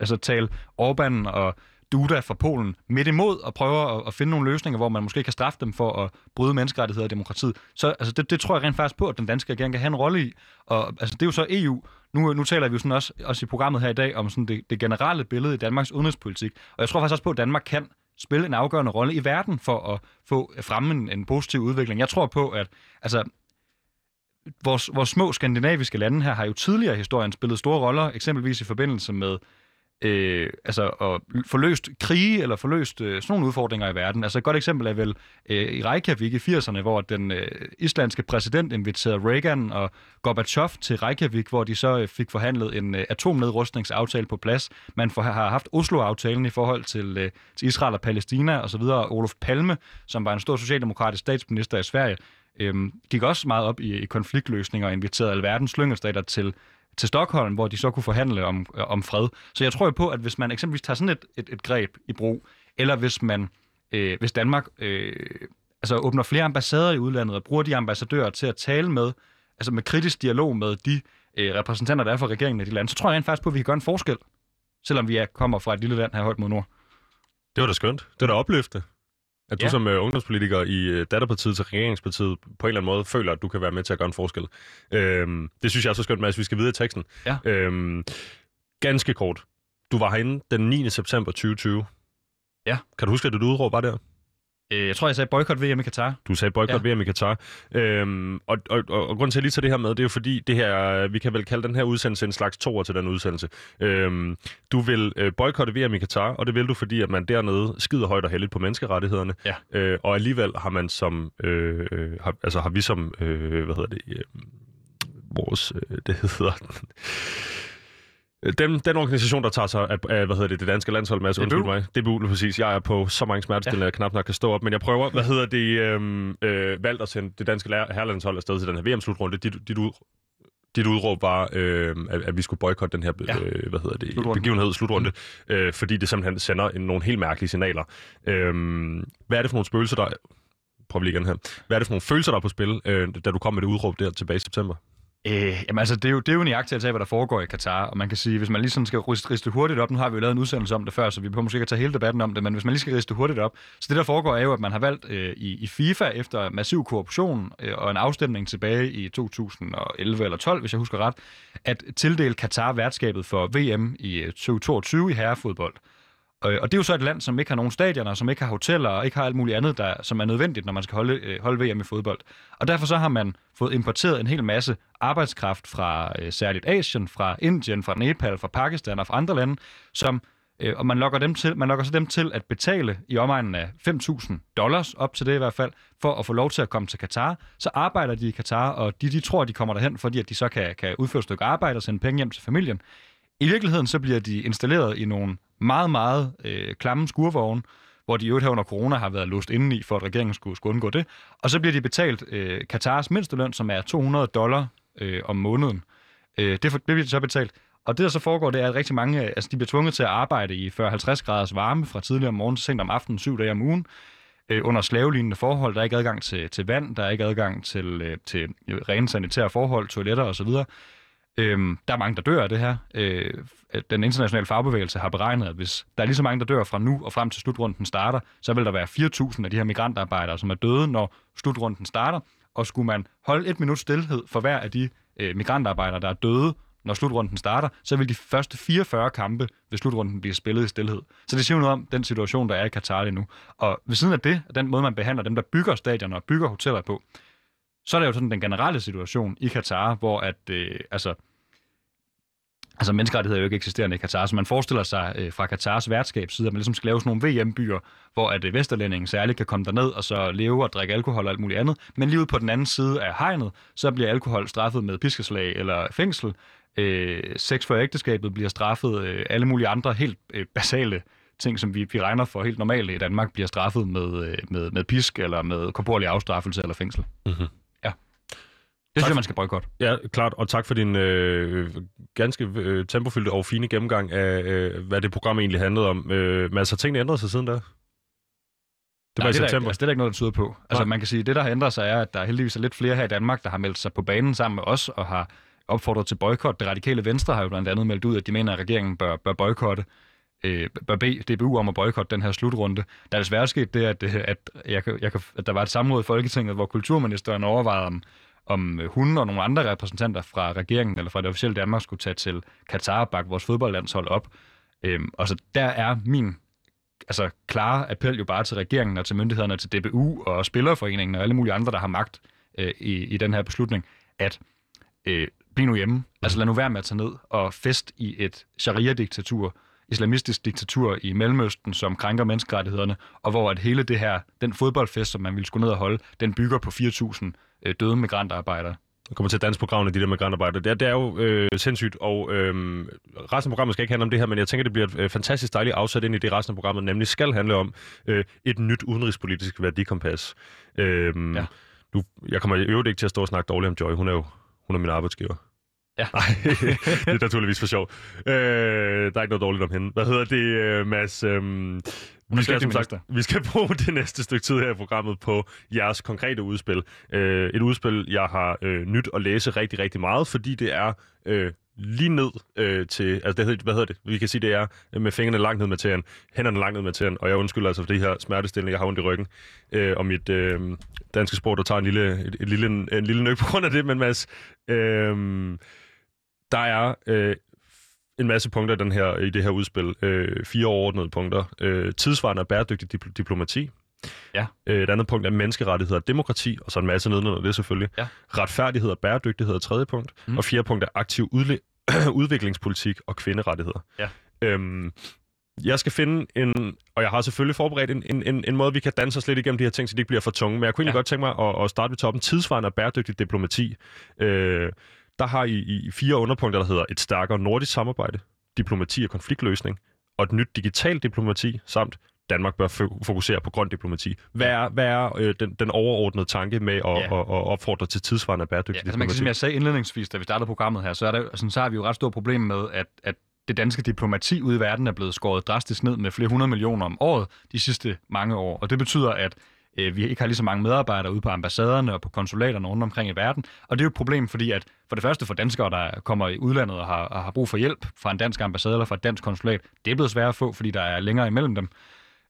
altså tale Orbán og Duda fra Polen midt imod og prøver at, at finde nogle løsninger, hvor man måske kan straffe dem for at bryde menneskerettigheder og demokratiet. Så altså, det, det tror jeg rent faktisk på, at den danske regering kan have en rolle i. Og altså, det er jo så EU. Nu, nu taler vi jo sådan også, også i programmet her i dag om sådan det, det generelle billede i Danmarks udenrigspolitik. Og jeg tror faktisk også på, at Danmark kan spille en afgørende rolle i verden for at få fremme en, en positiv udvikling. Jeg tror på, at altså, vores, vores små skandinaviske lande her har jo tidligere i historien spillet store roller, eksempelvis i forbindelse med øh, altså at forløst krige eller forløst øh, sådan nogle udfordringer i verden. Altså et godt eksempel er vel øh, i Reykjavik i 80'erne, hvor den øh, islandske præsident inviterede Reagan og Gorbachev til Reykjavik, hvor de så øh, fik forhandlet en øh, atomnedrustningsaftale på plads. Man for, har haft Oslo-aftalen i forhold til, øh, til Israel og Palæstina osv., og Olof Palme, som var en stor socialdemokratisk statsminister i Sverige, øh, gik også meget op i, i konfliktløsninger og inviterede alverdens slyngelstater til til Stockholm, hvor de så kunne forhandle om, øh, om fred. Så jeg tror jo på, at hvis man eksempelvis tager sådan et, et, et greb i brug, eller hvis man, øh, hvis Danmark øh, altså åbner flere ambassader i udlandet og bruger de ambassadører til at tale med, altså med kritisk dialog med de øh, repræsentanter, der er fra regeringen i de lande, så tror jeg rent faktisk på, at vi kan gøre en forskel, selvom vi er, kommer fra et lille land her højt mod nord. Det var da skønt. Det var da opløftende. At du ja. som uh, ungdomspolitiker i uh, datterpartiet til regeringspartiet på en eller anden måde føler, at du kan være med til at gøre en forskel. Øhm, det synes jeg er så skønt, at vi skal videre i teksten. Ja. Øhm, ganske kort. Du var herinde den 9. september 2020. Ja. Kan du huske, at du udråb var der? Øh, jeg tror, jeg sagde boykot VM i Katar. Du sagde boykot Ja. VM i Katar. Øhm, og, og, og, og grunden til, at jeg lige tager det her med, det er jo fordi, det her, vi kan vel kalde den her udsendelse en slags toer til den udsendelse. Øhm, du vil øh, boykotte VM i Katar, og det vil du, fordi at man dernede skider højt og heldigt på menneskerettighederne. Ja. Øh, og alligevel har man som, øh, øh, har, altså har vi som, øh, hvad hedder det, øh, vores, øh, det hedder, den, den organisation, der tager sig af, af hvad hedder det, det danske landshold, Mads, DBU. undskyld mig. DBU, lige præcis. Jeg er på så mange smertestillende, ja. jeg knap nok kan stå op, men jeg prøver, hvad hedder det, øhm, øh, valgt at sende det danske herrelandshold afsted til den her VM-slutrunde. Dit, dit, ud, dit udråb var, øh, at, at vi skulle boykotte den her Ja. øh, hvad hedder det, Slutrunde. begivenhed, slutrunde, øh, fordi det simpelthen sender en, nogle helt mærkelige signaler. Øh, hvad er det for nogle spøgelser, der... Prøv lige igen her. Hvad er det for nogle følelser, der er på spil, øh, da du kom med det udråb der tilbage i september? Øh, jamen altså, det er, jo, det er jo en iagtagelse af, hvad der foregår i Katar, og man kan sige, hvis man lige sådan skal riste, riste hurtigt op, nu har vi jo lavet en udsendelse om det før, så vi behøver måske ikke at tage hele debatten om det, men hvis man lige skal riste hurtigt op, så det der foregår er jo, at man har valgt øh, i, i FIFA efter massiv korruption øh, og en afstemning tilbage i 2011 eller 12, hvis jeg husker ret, at tildele Katar værtskabet for VM i øh, 2022 i herrefodbold. Øh, Øh, og det er jo så et land, som ikke har nogen stadioner, som ikke har hoteller og ikke har alt muligt andet, der, som er nødvendigt, når man skal holde, øh, holde VM i fodbold. Og derfor så har man fået importeret en hel masse arbejdskraft fra øh, særligt Asien, fra Indien, fra Nepal, fra Pakistan og fra andre lande, som øh, og man lokker, dem til, man lokker så dem til at betale i omegnen af 5.000 dollars, op til det i hvert fald, for at få lov til at komme til Katar. Så arbejder de i Katar, og de, de tror, de kommer derhen, fordi at de så kan, kan udføre et stykke arbejde og sende penge hjem til familien. I virkeligheden så bliver de installeret i nogle meget, meget øh, klamme skurvogne, hvor de i øvrigt her under corona har været låst indeni, for at regeringen skulle, skulle undgå det. Og så bliver de betalt øh, Katars mindsteløn, som er 200 dollar øh, om måneden. Øh, det, for, det bliver de så betalt. Og det, der så foregår, det er, at rigtig mange, altså de bliver tvunget til at arbejde i 40-50 graders varme fra tidligere om morgenen til sent om aftenen, syv dage om ugen, øh, under slavelignende forhold. Der er ikke adgang til, til vand, der er ikke adgang til, øh, til øh, rene sanitære forhold, toiletter osv. Øhm, der er mange, der dør af det her. Øh, den internationale fagbevægelse har beregnet, at hvis der er lige så mange, der dør fra nu og frem til slutrunden starter, så vil der være 4.000 af de her migrantarbejdere, som er døde, når slutrunden starter. Og skulle man holde et minut stillhed for hver af de øh, migrantarbejdere, der er døde, når slutrunden starter, så vil de første 44 kampe ved slutrunden blive spillet i stillhed. Så det siger jo noget om den situation, der er i Katar lige nu. Og ved siden af det, den måde, man behandler dem, der bygger stadioner og bygger hoteller på, så er der jo sådan den generelle situation i Katar, hvor at, øh, altså, altså menneskerettigheder er jo ikke eksisterende i Katar, så man forestiller sig øh, fra Katars værtskabsside, at man ligesom skal lave sådan nogle VM-byer, hvor at øh, Vesterlændingen særligt kan komme derned og så leve og drikke alkohol og alt muligt andet. Men lige ude på den anden side af hegnet, så bliver alkohol straffet med piskeslag eller fængsel. Øh, sex for ægteskabet bliver straffet. Øh, alle mulige andre helt øh, basale ting, som vi, vi regner for helt normalt i Danmark, bliver straffet med, øh, med, med pisk eller med korporlig afstraffelse eller fængsel. Mhm. Det synes jeg, man skal boykotte. Ja, klart, og tak for din øh, ganske øh, tempofyldte og fine gennemgang af, øh, hvad det program egentlig handlede om. Øh, men altså, tingene ændrede sig siden da? Det var Nej, i det, er der, september. altså, det er der ikke noget, der tyder på. Altså, Nej. man kan sige, at det, der har ændret sig, er, at der heldigvis er lidt flere her i Danmark, der har meldt sig på banen sammen med os og har opfordret til boykot. Det radikale venstre har jo blandt andet meldt ud, at de mener, at regeringen bør, bør boykotte øh, bør bede DBU om at boykotte den her slutrunde. Der er desværre sket det, at, øh, at, jeg, kan- jeg, kan- at der var et samråd i Folketinget, hvor kulturministeren overvejede, om, om øh, hun og nogle andre repræsentanter fra regeringen eller fra det officielle Danmark skulle tage til Katar og bakke vores fodboldlandshold op. Øhm, og så der er min altså, klare appel jo bare til regeringen og til myndighederne, til DBU og Spillerforeningen og alle mulige andre, der har magt øh, i, i den her beslutning, at øh, bliv nu hjemme. Altså lad nu være med at tage ned og fest i et sharia-diktatur, islamistisk diktatur i Mellemøsten, som krænker menneskerettighederne, og hvor at hele det her, den fodboldfest, som man ville skulle ned og holde, den bygger på 4.000 øh, døde migrantarbejdere. Jeg kommer til at danse på gravene, de der migrantarbejdere. Det er, det er jo øh, sindssygt, og øh, resten af programmet skal ikke handle om det her, men jeg tænker, det bliver et øh, fantastisk dejligt afsæt ind i det resten af programmet, nemlig skal handle om øh, et nyt udenrigspolitisk værdikompas. Øh, Ja. du, jeg kommer i øvrigt ikke til at stå og snakke dårligt om Joy. Hun er jo hun er min arbejdsgiver. Ja. Nej, det er naturligvis for sjov. Øh, der er ikke noget dårligt om hende. Hvad hedder det, øh, Mads? Øh, vi skal, som sagt, vi skal bruge det næste stykke tid her i programmet på jeres konkrete udspil. Øh, et udspil, jeg har øh, nyt at læse rigtig, rigtig meget, fordi det er øh, lige ned øh, til, altså det hedder, hvad hedder det? Vi kan sige, det er øh, med fingrene langt ned med tæerne, hænderne langt ned med tæerne, og jeg undskylder altså for det her smertestillende, jeg har ondt i ryggen, øh, og mit øh, danske sprog, der tager en lille, et, et lille, en lille nøk på grund af det, men Mads, øh, der er øh, en masse punkter i, den her, i det her udspil. Øh, fire overordnede punkter. Øh, tidsvarende og bæredygtig dipl- diplomati. Ja. Øh, Et andet punkt er menneskerettigheder og demokrati, og så en masse nedenunder det selvfølgelig. Ja. Retfærdighed og bæredygtighed er tredje punkt. Mm. Og fjerde punkt er aktiv udle- udviklingspolitik og kvinderettigheder. Ja. Øhm, jeg skal finde en, og jeg har selvfølgelig forberedt en, en, en, en måde, vi kan danse os lidt igennem de her ting, så de ikke bliver for tunge. Men jeg kunne egentlig Ja. godt tænke mig at, at starte ved toppen. Tidsvarende og bæredygtigt diplomati. Øh, der har I, I fire underpunkter, der hedder et stærkere nordisk samarbejde, diplomati og konfliktløsning, og et nyt digitalt diplomati, samt Danmark bør fo- fokusere på grøn diplomati. Hvad er, hvad er øh, den, den overordnede tanke med at, Ja. at, at opfordre til tidsvarende og Ja, altså man kan sige, som diplomati? jeg sagde indledningsvis, da vi startede programmet her, så, er der, altså, så har vi jo et ret stort problem med, at, at det danske diplomati ude i verden er blevet skåret drastisk ned med flere hundrede millioner om året de sidste mange år. Og det betyder, at øh, vi ikke har lige så mange medarbejdere ude på ambassaderne og på konsulaterne rundt omkring i verden. Og det er jo et problem, fordi at for det første for danskere, der kommer i udlandet og har, og har brug for hjælp fra en dansk ambassade eller fra et dansk konsulat, det er blevet svært at få, fordi der er længere imellem dem.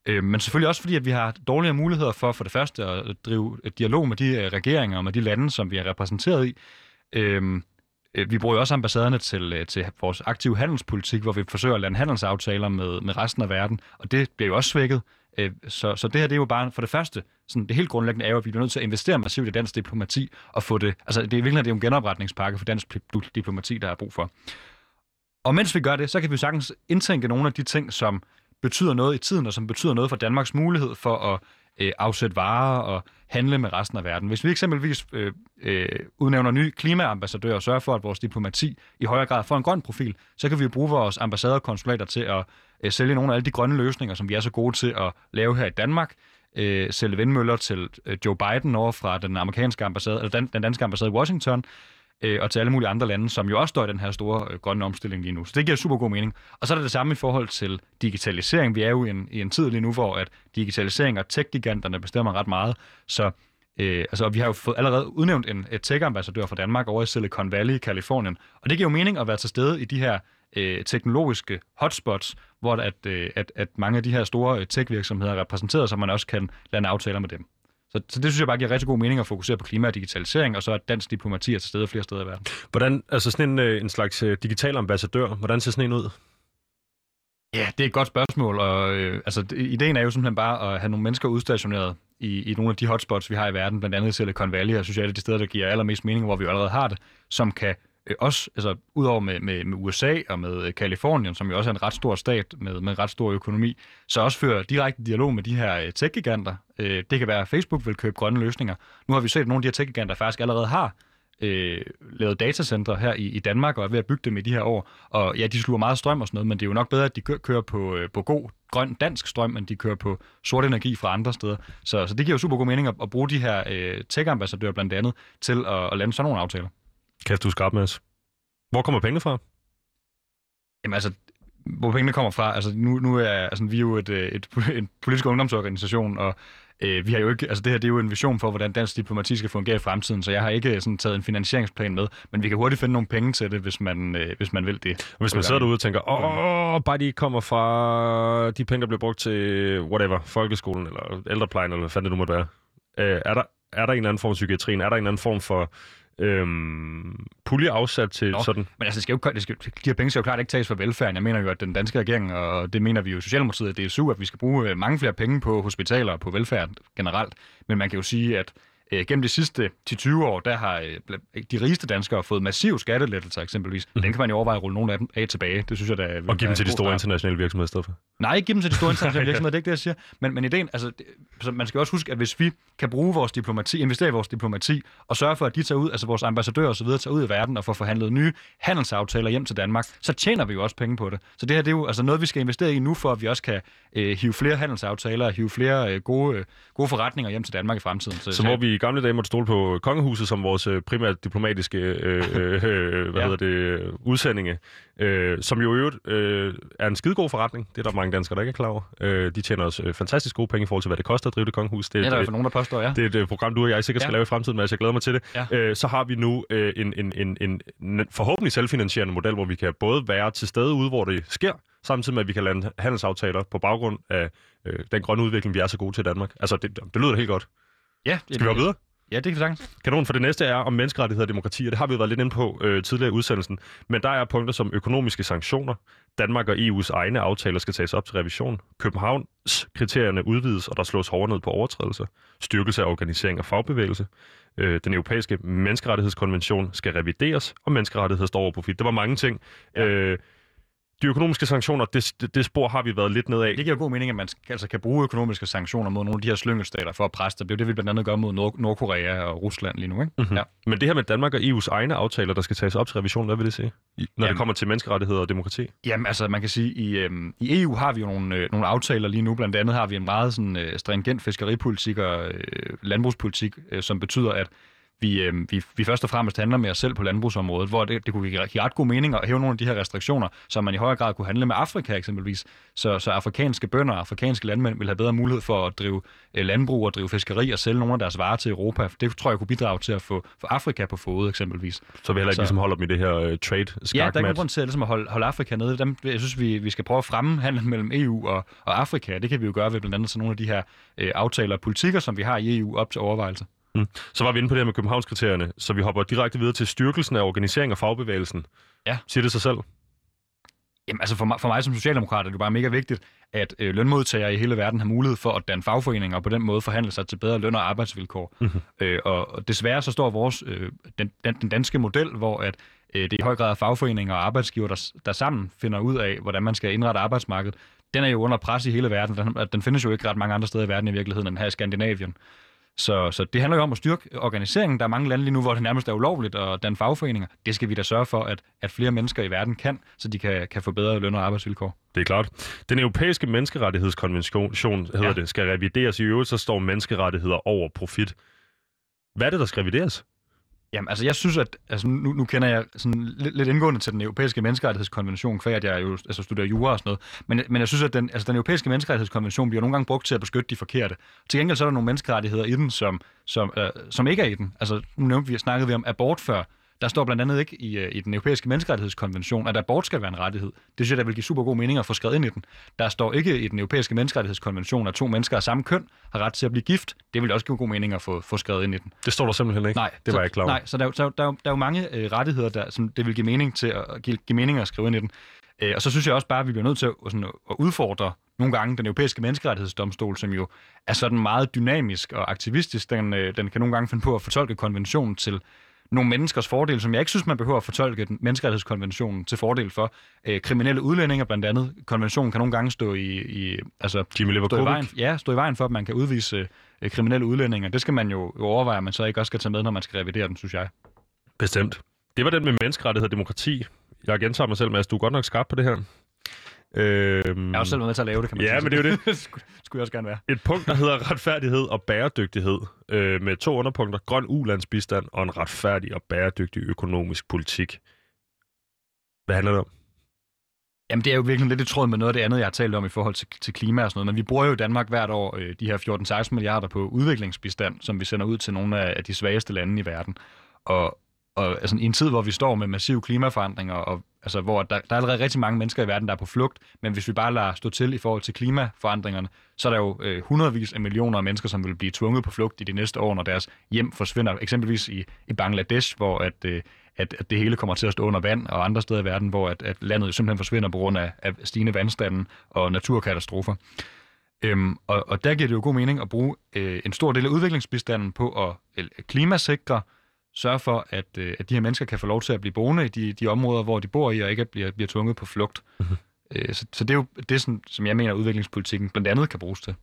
Øh, men selvfølgelig også fordi, at vi har dårligere muligheder for for det første at drive et dialog med de øh, regeringer og med de lande, som vi er repræsenteret i. Øh, Øh, vi bruger jo også ambassaderne til, øh, til vores aktive handelspolitik, hvor vi forsøger at lande handelsaftaler med, med resten af verden, og det bliver jo også svækket. Øh, så, så det her det er jo bare for det første, sådan det helt grundlæggende er jo, at vi bliver nødt til at investere massivt i dansk diplomati og få det, altså det er virkelig det er jo en genopretningspakke for dansk diplomati, der er brug for. Og mens vi gør det, så kan vi jo sagtens indtænke nogle af de ting, som betyder noget i tiden, og som betyder noget for Danmarks mulighed for at øh, afsætte varer og handle med resten af verden. Hvis vi eksempelvis øh, øh, udnævner nye klimaambassadører og sørger for, at vores diplomati i højere grad får en grøn profil, så kan vi jo bruge vores ambassader og konsulater til at øh, sælge nogle af alle de grønne løsninger, som vi er så gode til at lave her i Danmark. Øh, sælge vindmøller til øh, Joe Biden over fra den amerikanske ambassade, eller den, den danske ambassade i Washington, øh, og til alle mulige andre lande, som jo også står i den her store øh, grønne omstilling lige nu. Så det giver super god mening. Og så er det det samme i forhold til digitalisering. Vi er jo i en, i en tid lige nu, hvor at digitalisering og tech-giganterne bestemmer ret meget. Så øh, altså, vi har jo fået allerede udnævnt en tech-ambassadør fra Danmark over i Silicon Valley i Kalifornien. Og det giver jo mening at være til stede i de her øh, teknologiske hotspots, hvor at, øh, at, at mange af de her store øh, tech-virksomheder er repræsenteret, så man også kan lande aftaler med dem. Så, så det synes jeg bare giver rigtig god mening at fokusere på klima og digitalisering, og så at dansk diplomati er til stede flere steder i verden. Hvordan, altså sådan en, øh, en slags øh, digital ambassadør, hvordan ser sådan en ud? Ja, det er et godt spørgsmål, og øh, altså, ideen er jo simpelthen bare at have nogle mennesker udstationeret i, i nogle af de hotspots, vi har i verden, blandt andet Silicon Valley, og synes jeg, er det de steder, der giver allermest mening, hvor vi jo allerede har det, som kan Øh, også, altså udover med, med, med USA og med øh, Kalifornien, som jo også er en ret stor stat med, med en ret stor økonomi, så også føre direkte dialog med de her øh, tech-giganter. Øh, det kan være, at Facebook vil købe grønne løsninger. Nu har vi set, at nogle af de her tech-giganter faktisk allerede har øh, lavet datacenter her i, i Danmark og er ved at bygge dem i de her år. Og ja, de sluger meget strøm og sådan noget, men det er jo nok bedre, at de kører, kører på, øh, på god grøn dansk strøm, end de kører på sort energi fra andre steder. Så, så det giver jo super god mening at, at bruge de her øh, tech-ambassadører blandt andet til at, at lande sådan nogle aftaler. Kæft, du skarp, Mads. Hvor kommer pengene fra? Jamen altså, hvor pengene kommer fra, altså nu, nu er altså, vi er jo et, øh, et, en politisk ungdomsorganisation, og øh, vi har jo ikke, altså det her det er jo en vision for, hvordan dansk diplomati skal fungere i fremtiden, så jeg har ikke sådan taget en finansieringsplan med, men vi kan hurtigt finde nogle penge til det, hvis man, øh, hvis man vil det. Hvis man sidder derude og tænker, åh, bare de kommer fra de penge, der bliver brugt til whatever, folkeskolen eller ældreplejen, eller hvad fanden det nu måtte være. Øh, er, der, er der en eller anden form for psykiatrien? Er der en eller anden form for øhm, pulje afsat til Nå. sådan? Men altså, det skal jo, det skal, de her penge skal jo klart ikke tages fra velfærden. Jeg mener jo, at den danske regering, og det mener vi jo i Socialdemokratiet, er DSU, at vi skal bruge øh, mange flere penge på hospitaler og på velfærd generelt. Men man kan jo sige, at øh, gennem de sidste 10-20 år, der har øh, de rigeste danskere fået massive skattelettelser eksempelvis. Mm. Den kan man jo overveje at rulle nogle af dem af tilbage. Det synes jeg, der Mhm. Og give dem til de store start. internationale virksomheder i stedet for? Nej, ikke give dem til de store internationale virksomheder, det er ikke det, jeg siger. Men, men ideen, altså, det, så man skal også huske, at hvis vi kan bruge vores diplomati, investere i vores diplomati, og sørge for, at de tager ud, altså vores ambassadører og så videre, tager ud i verden og får forhandlet nye handelsaftaler hjem til Danmark, så tjener vi jo også penge på det. Så det her, det er jo altså noget, vi skal investere i nu, for at vi også kan øh, hive flere handelsaftaler og hive flere øh, gode, øh, gode forretninger hjem til Danmark i fremtiden. Så hvor vi i gamle dage måtte stole på kongehuset som vores øh, primært diplomatiske øh, øh, øh, hvad Ja. hedder det, øh, udsendinge, øh, som jo i øvrigt øh, er en skidegod forretning. Det er der mange danskere, der ikke er klar over. Øh, de tjener os fantastisk gode penge i forhold til, hvad det koster at drive det kongehus. Det, Ja, der er fald nogen, der påstår, ja. det er et program, du og jeg sikkert Ja. skal lave i fremtiden, men jeg glæder mig til det. Ja. Øh, så har vi nu øh, en, en, en, en, en forhåbentlig selvfinansierende model, hvor vi kan både være til stede ude, hvor det sker, samtidig med, at vi kan lande handelsaftaler på baggrund af øh, den grønne udvikling, vi er så gode til i Danmark. Altså, det, det lyder helt godt. Ja, Skal vi hoppe videre? Ja, det kan vi sagtens. Kanon for det næste er om menneskerettigheder og demokrati, og det har vi jo været lidt inde på øh, tidligere i udsendelsen. Men der er punkter som økonomiske sanktioner. Danmark og EU's egne aftaler skal tages op til revision. Københavns kriterierne udvides, og der slås hårdere ned på overtrædelser. Styrkelse af organisering og fagbevægelse. Øh, den europæiske menneskerettighedskonvention skal revideres, og menneskerettigheder står over profit. Det var mange ting. Ja. Øh, de økonomiske sanktioner, det, det, det spor har vi været lidt ned af. Det giver god mening, at man altså kan bruge økonomiske sanktioner mod nogle af de her slyngelstater for at presse dem. Det er jo det, vi blandt andet gør mod Nord- Nordkorea og Rusland lige nu. Ikke? Mm-hmm. Ja. Men det her med Danmark og EU's egne aftaler, der skal tages op til revision, hvad vil det sige, når Jamen, det kommer til menneskerettigheder og demokrati? Jamen altså, man kan sige, i, øhm, i EU har vi jo nogle, øh, nogle aftaler lige nu. Blandt andet har vi en meget sådan, øh, stringent fiskeripolitik og øh, landbrugspolitik, øh, som betyder, at vi, øh, vi, vi først og fremmest handler med os selv på landbrugsområdet, hvor det, det kunne give ret god mening at hæve nogle af de her restriktioner, så man i højere grad kunne handle med Afrika eksempelvis, så, så afrikanske bønder og afrikanske landmænd vil have bedre mulighed for at drive øh, landbrug og drive fiskeri og sælge nogle af deres varer til Europa. Det tror jeg kunne bidrage til at få, få Afrika på fod eksempelvis. Så vi heller ikke så, ligesom holder dem i det her uh, trade Ja, der er grund til at, ligesom at holde, holde Afrika nede. Dem, jeg synes, vi, vi skal prøve at fremme handlen mellem EU og, og Afrika. Det kan vi jo gøre ved blandt andet sådan nogle af de her øh, aftaler og politikker, som vi har i EU op til overvejelse. Mm. Så var vi inde på det her med Københavnskriterierne, så vi hopper direkte videre til styrkelsen af organisering og fagbevægelsen. Ja. Siger det sig selv? Jamen altså for mig, for mig som socialdemokrat er det bare mega vigtigt, at øh, lønmodtagere i hele verden har mulighed for at danne fagforeninger og på den måde forhandle sig til bedre løn- og arbejdsvilkår. Mm-hmm. Øh, og, og desværre så står vores, øh, den, den, den danske model, hvor at øh, det er i høj grad er fagforeninger og arbejdsgiver, der, der sammen finder ud af, hvordan man skal indrette arbejdsmarkedet, den er jo under pres i hele verden. Den, den findes jo ikke ret mange andre steder i verden i virkeligheden end her i Skandinavien. Så, så det handler jo om at styrke organiseringen. Der er mange lande lige nu, hvor det nærmest er ulovligt at danne fagforeninger. Det skal vi da sørge for, at, at flere mennesker i verden kan, så de kan, kan få bedre løn- og arbejdsvilkår. Det er klart. Den europæiske menneskerettighedskonvention hedder ja. det, skal revideres. I øvrigt så står menneskerettigheder over profit. Hvad er det, der skal revideres? Jamen, altså jeg synes, at altså, nu, nu kender jeg sådan lidt, lidt indgående til den europæiske menneskerettighedskonvention, for at jeg jo altså, studerer jura og sådan noget. Men, men jeg synes, at den, altså, den europæiske menneskerettighedskonvention bliver nogle gange brugt til at beskytte de forkerte. Til gengæld så er der nogle menneskerettigheder i den, som, som, øh, som ikke er i den. Altså, nu nævnte vi, snakkede vi om abort før. Der står blandt andet ikke i, øh, i den europæiske menneskerettighedskonvention, at abort skal være en rettighed. Det synes jeg, der vil give super god mening at få skrevet ind i den. Der står ikke i den europæiske menneskerettighedskonvention, at to mennesker af samme køn har ret til at blive gift. Det vil også give god mening at få, få skrevet ind i den. Det står der simpelthen ikke? Nej. Det var så, jeg ikke klar over. Nej, så der, der, der, der, der er jo mange øh, rettigheder, der, som det vil give mening til at give, give mening at skrive ind i den. Øh, og så synes jeg også bare, at vi bliver nødt til at, sådan, at udfordre nogle gange den europæiske menneskerettighedsdomstol, som jo er sådan meget dynamisk og aktivistisk. Den, øh, den kan nogle gange finde på at fortolke konventionen til nogle menneskers fordel, som jeg ikke synes, man behøver at fortolke den menneskerettighedskonventionen til fordel for. Øh, kriminelle udlændinge blandt andet. Konventionen kan nogle gange stå i, i altså, Jimmy stå i, vejen, ja, stå i vejen for, at man kan udvise øh, kriminelle udlændinge. Det skal man jo, overveje, at man så ikke også skal tage med, når man skal revidere den, synes jeg. Bestemt. Det var den med menneskerettighed og demokrati. Jeg gentager mig selv, men du er godt nok skarp på det her. Øhm, jeg har også selv været med til at lave det, kan man ja, sige. men det er jo det. skulle, skulle jeg også gerne være. Et punkt, der hedder retfærdighed og bæredygtighed, øh, med to underpunkter. Grøn ulandsbistand og en retfærdig og bæredygtig økonomisk politik. Hvad handler det om? Jamen, det er jo virkelig lidt i tråd med noget af det andet, jeg har talt om i forhold til, til klima og sådan noget. Men vi bruger jo i Danmark hvert år øh, de her 14-16 milliarder på udviklingsbistand, som vi sender ud til nogle af, af de svageste lande i verden. Og, og altså, i en tid, hvor vi står med massive klimaforandringer, og altså, hvor der, der er allerede rigtig mange mennesker i verden, der er på flugt, men hvis vi bare lader stå til i forhold til klimaforandringerne, så er der jo øh, hundredvis af millioner af mennesker, som vil blive tvunget på flugt i de næste år, når deres hjem forsvinder. Eksempelvis i, i Bangladesh, hvor at, øh, at, at det hele kommer til at stå under vand, og andre steder i verden, hvor at, at landet simpelthen forsvinder på grund af, af stigende vandstanden og naturkatastrofer. Øhm, og, og der giver det jo god mening at bruge øh, en stor del af udviklingsbistanden på at øh, klimasikre, sørge for, at, øh, at de her mennesker kan få lov til at blive boende i de, de områder, hvor de bor i, og ikke bliver, bliver tvunget på flugt. Mm-hmm. Øh, så, så det er jo det, som, som jeg mener, udviklingspolitikken blandt andet kan bruges til.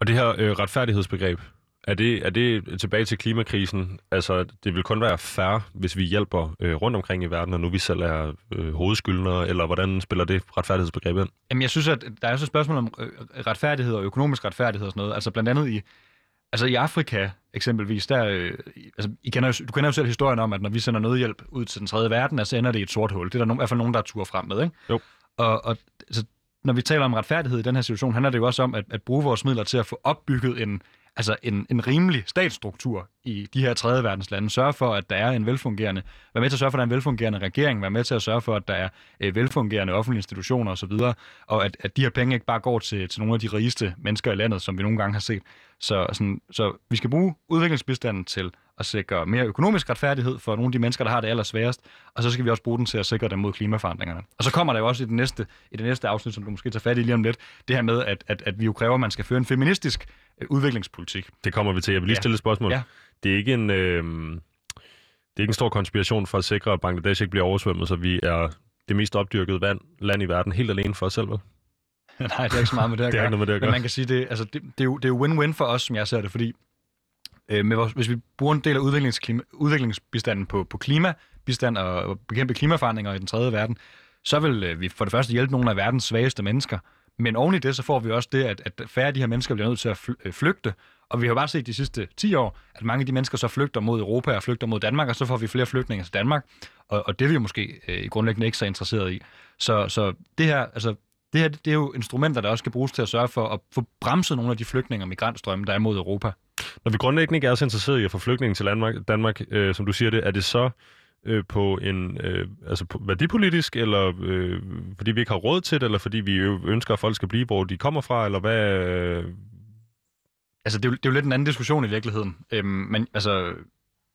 Og det her øh, retfærdighedsbegreb, er det, er det tilbage til klimakrisen? Altså, det vil kun være færre, hvis vi hjælper øh, rundt omkring i verden, og nu vi selv er øh, hovedskyldnere, eller hvordan spiller det retfærdighedsbegreb ind? Jamen, jeg synes, at der er også et spørgsmål om øh, retfærdighed og økonomisk retfærdighed og sådan noget. Altså, blandt andet i, altså i Afrika eksempelvis, der, øh, altså, I kender jo, du kender jo selv historien om, at når vi sender nødhjælp ud til den tredje verden, så altså ender det i et sort hul. Det er der no, i hvert fald nogen, der er tur frem med, ikke? Jo. Og, og altså, når vi taler om retfærdighed i den her situation, handler det jo også om at, at bruge vores midler til at få opbygget en, altså en, en rimelig statsstruktur i de her tredje verdens lande. Sørge for, at der er en velfungerende, være med til at sørge for, at der er en velfungerende regering, være med til at sørge for, at der er øh, velfungerende offentlige institutioner osv., og at, at de her penge ikke bare går til, til nogle af de rigeste mennesker i landet, som vi nogle gange har set. Så, sådan, så vi skal bruge udviklingsbistanden til at sikre mere økonomisk retfærdighed for nogle af de mennesker, der har det allersværest, og så skal vi også bruge den til at sikre dem mod klimaforandringerne. Og så kommer der jo også i det næste, i det næste afsnit, som du måske tager fat i lige om lidt, det her med, at, at, at vi jo kræver, at man skal føre en feministisk øh, udviklingspolitik. Det kommer vi til. Jeg vil lige Ja. stille et spørgsmål. Ja. Det er ikke en... Øh... Det er ikke en stor konspiration for at sikre, at Bangladesh ikke bliver oversvømmet, så vi er det mest opdyrkede vand, land i verden helt alene for os selv. vel? Nej, det er ikke så meget med det at Det gøre. ikke noget med det at Men gøre. man kan sige, det, altså, det, det, er jo, det er jo win-win for os, som jeg ser det, fordi øh, med vores, hvis vi bruger en del af udviklingsklima, udviklingsbistanden på, på klimabistand og, og bekæmpe klimaforandringer i den tredje verden, så vil øh, vi for det første hjælpe nogle af verdens svageste mennesker. Men oven i det, så får vi også det, at, at færre af de her mennesker bliver nødt til at øh, flygte. Og vi har bare set de sidste 10 år, at mange af de mennesker så flygter mod Europa og flygter mod Danmark, og så får vi flere flygtninge til Danmark. Og, og det er vi jo måske øh, grundlæggende ikke så interesseret i. Så, så det her, altså, det her det er jo instrumenter, der også skal bruges til at sørge for at få bremset nogle af de flygtninge og migrantstrømme, der er mod Europa. Når vi grundlæggende ikke er så interesseret i at få flygtninge til Danmark, Danmark øh, som du siger det, er det så øh, på en øh, altså på værdipolitisk, eller øh, fordi vi ikke har råd til det, eller fordi vi ønsker, at folk skal blive, hvor de kommer fra, eller hvad? Øh, Altså, det er, jo, det er jo lidt en anden diskussion i virkeligheden. Øhm, men altså,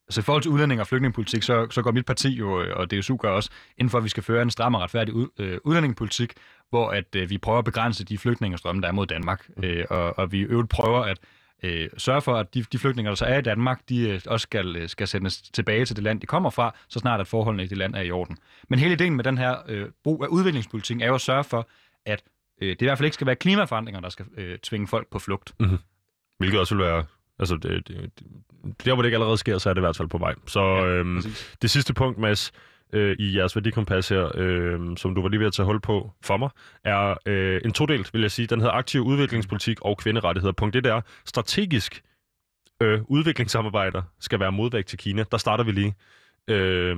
altså, i forhold til udlænding og flygtningepolitik, så, så går mit parti jo, øh, og DSU gør også, inden for at vi skal føre en stram og retfærdig ud, øh, udlændingepolitik, hvor at øh, vi prøver at begrænse de flygtningestrømme, der er mod Danmark. Øh, og, og vi øvrigt prøver at øh, sørge for, at de, de flygtninge, der så er i Danmark, de øh, også skal, øh, skal sendes tilbage til det land, de kommer fra, så snart at forholdene i det land er i orden. Men hele ideen med den her øh, brug af udviklingspolitikken er jo at sørge for, at øh, det i hvert fald ikke skal være klimaforandringer, der skal øh, tvinge folk på flugt. hvilket også vil være... Altså, det, det, det, der hvor det ikke allerede sker, så er det i hvert fald på vej. Så Ja, øhm, præcis. det sidste punkt, Mads, øh, i jeres værdikompas her, øh, som du var lige ved at tage hul på for mig, er øh, en todelt, vil jeg sige. Den hedder aktiv udviklingspolitik og kvinderettigheder. Punkt 1 er strategisk øh, udviklingssamarbejder skal være modvægt til Kina. Der starter vi lige. Øh,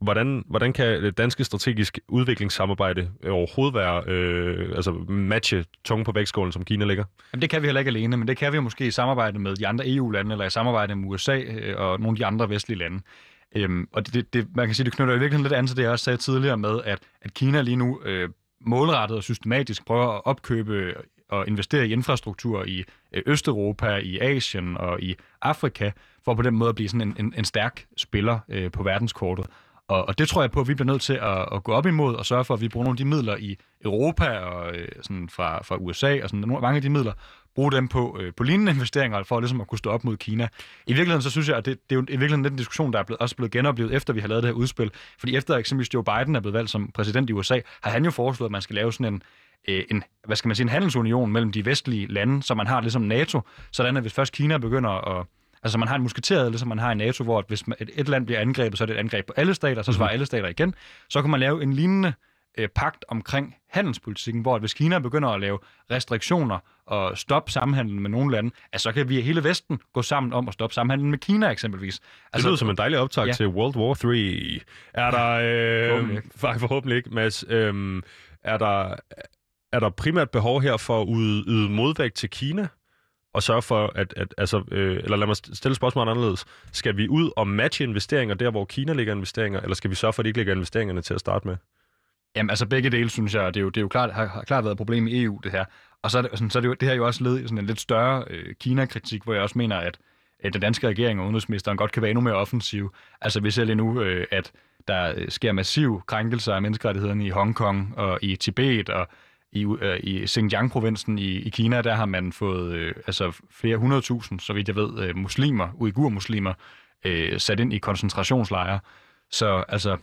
hvordan, hvordan kan det danske strategisk udviklingssamarbejde øh, overhovedet være, øh, altså matche tunge på vægtskålen, som Kina ligger? Jamen, det kan vi heller ikke alene, men det kan vi jo måske i samarbejde med de andre EU-lande, eller i samarbejde med USA øh, og nogle af de andre vestlige lande. Øhm, og det, det, man kan sige, det knytter i virkeligheden lidt an til det, jeg også sagde tidligere med, at, at Kina lige nu øh, målrettet og systematisk prøver at opkøbe og investere i infrastruktur i øh, Østeuropa, i Asien og i Afrika, for på den måde at blive sådan en, en, en stærk spiller øh, på verdenskortet. Og, og det tror jeg på, at vi bliver nødt til at, at gå op imod og sørge for, at vi bruger nogle af de midler i Europa og øh, sådan fra, fra USA og sådan nogle, mange af de midler, bruge dem på, øh, på lignende investeringer for ligesom at kunne stå op mod Kina. I virkeligheden så synes jeg, at det, det er jo i virkeligheden den diskussion, der er blevet, også blevet genoplevet, efter vi har lavet det her udspil. Fordi efter eksempelvis Joe Biden er blevet valgt som præsident i USA, har han jo foreslået, at man skal lave sådan en, øh, en, hvad skal man sige, en handelsunion mellem de vestlige lande, så man har ligesom NATO, sådan at hvis først Kina begynder at Altså man har en musketeret, ligesom man har i NATO, hvor at hvis et, et land bliver angrebet, så er det et angreb på alle stater, så svarer alle stater igen. Så kan man lave en lignende øh, pagt omkring handelspolitikken, hvor at hvis Kina begynder at lave restriktioner og stoppe samhandlen med nogle lande, at så kan vi i hele Vesten gå sammen om at stoppe samhandlen med Kina eksempelvis. Det lyder som en dejlig optag ja. til World War 3. Er der... Øh, Forhåbentlig ikke. for- forhåbentlig ikke, Mads. Øh, er, der, er der primært behov her for at yde, yde modvægt til Kina? Og sørge for, at... at altså, øh, eller lad mig stille spørgsmålet anderledes. Skal vi ud og matche investeringer der, hvor Kina lægger investeringer, eller skal vi sørge for, at de ikke ligger investeringerne til at starte med? Jamen altså begge dele, synes jeg, det er jo, det er jo klart, har, har klart været et problem i EU, det her. Og så er det, sådan, så er det, jo, det her er jo også led i sådan en lidt større øh, Kina-kritik, hvor jeg også mener, at, at den danske regering og udenrigsministeren godt kan være endnu mere offensiv. Altså vi ser lige nu, øh, at der øh, sker massiv krænkelser af menneskerettighederne i Hongkong og i Tibet og i, øh, i Xinjiang-provinsen i, i Kina, der har man fået øh, altså flere hundredtusind, så vidt jeg ved, øh, muslimer, uigur-muslimer, øh, sat ind i koncentrationslejre. Så altså,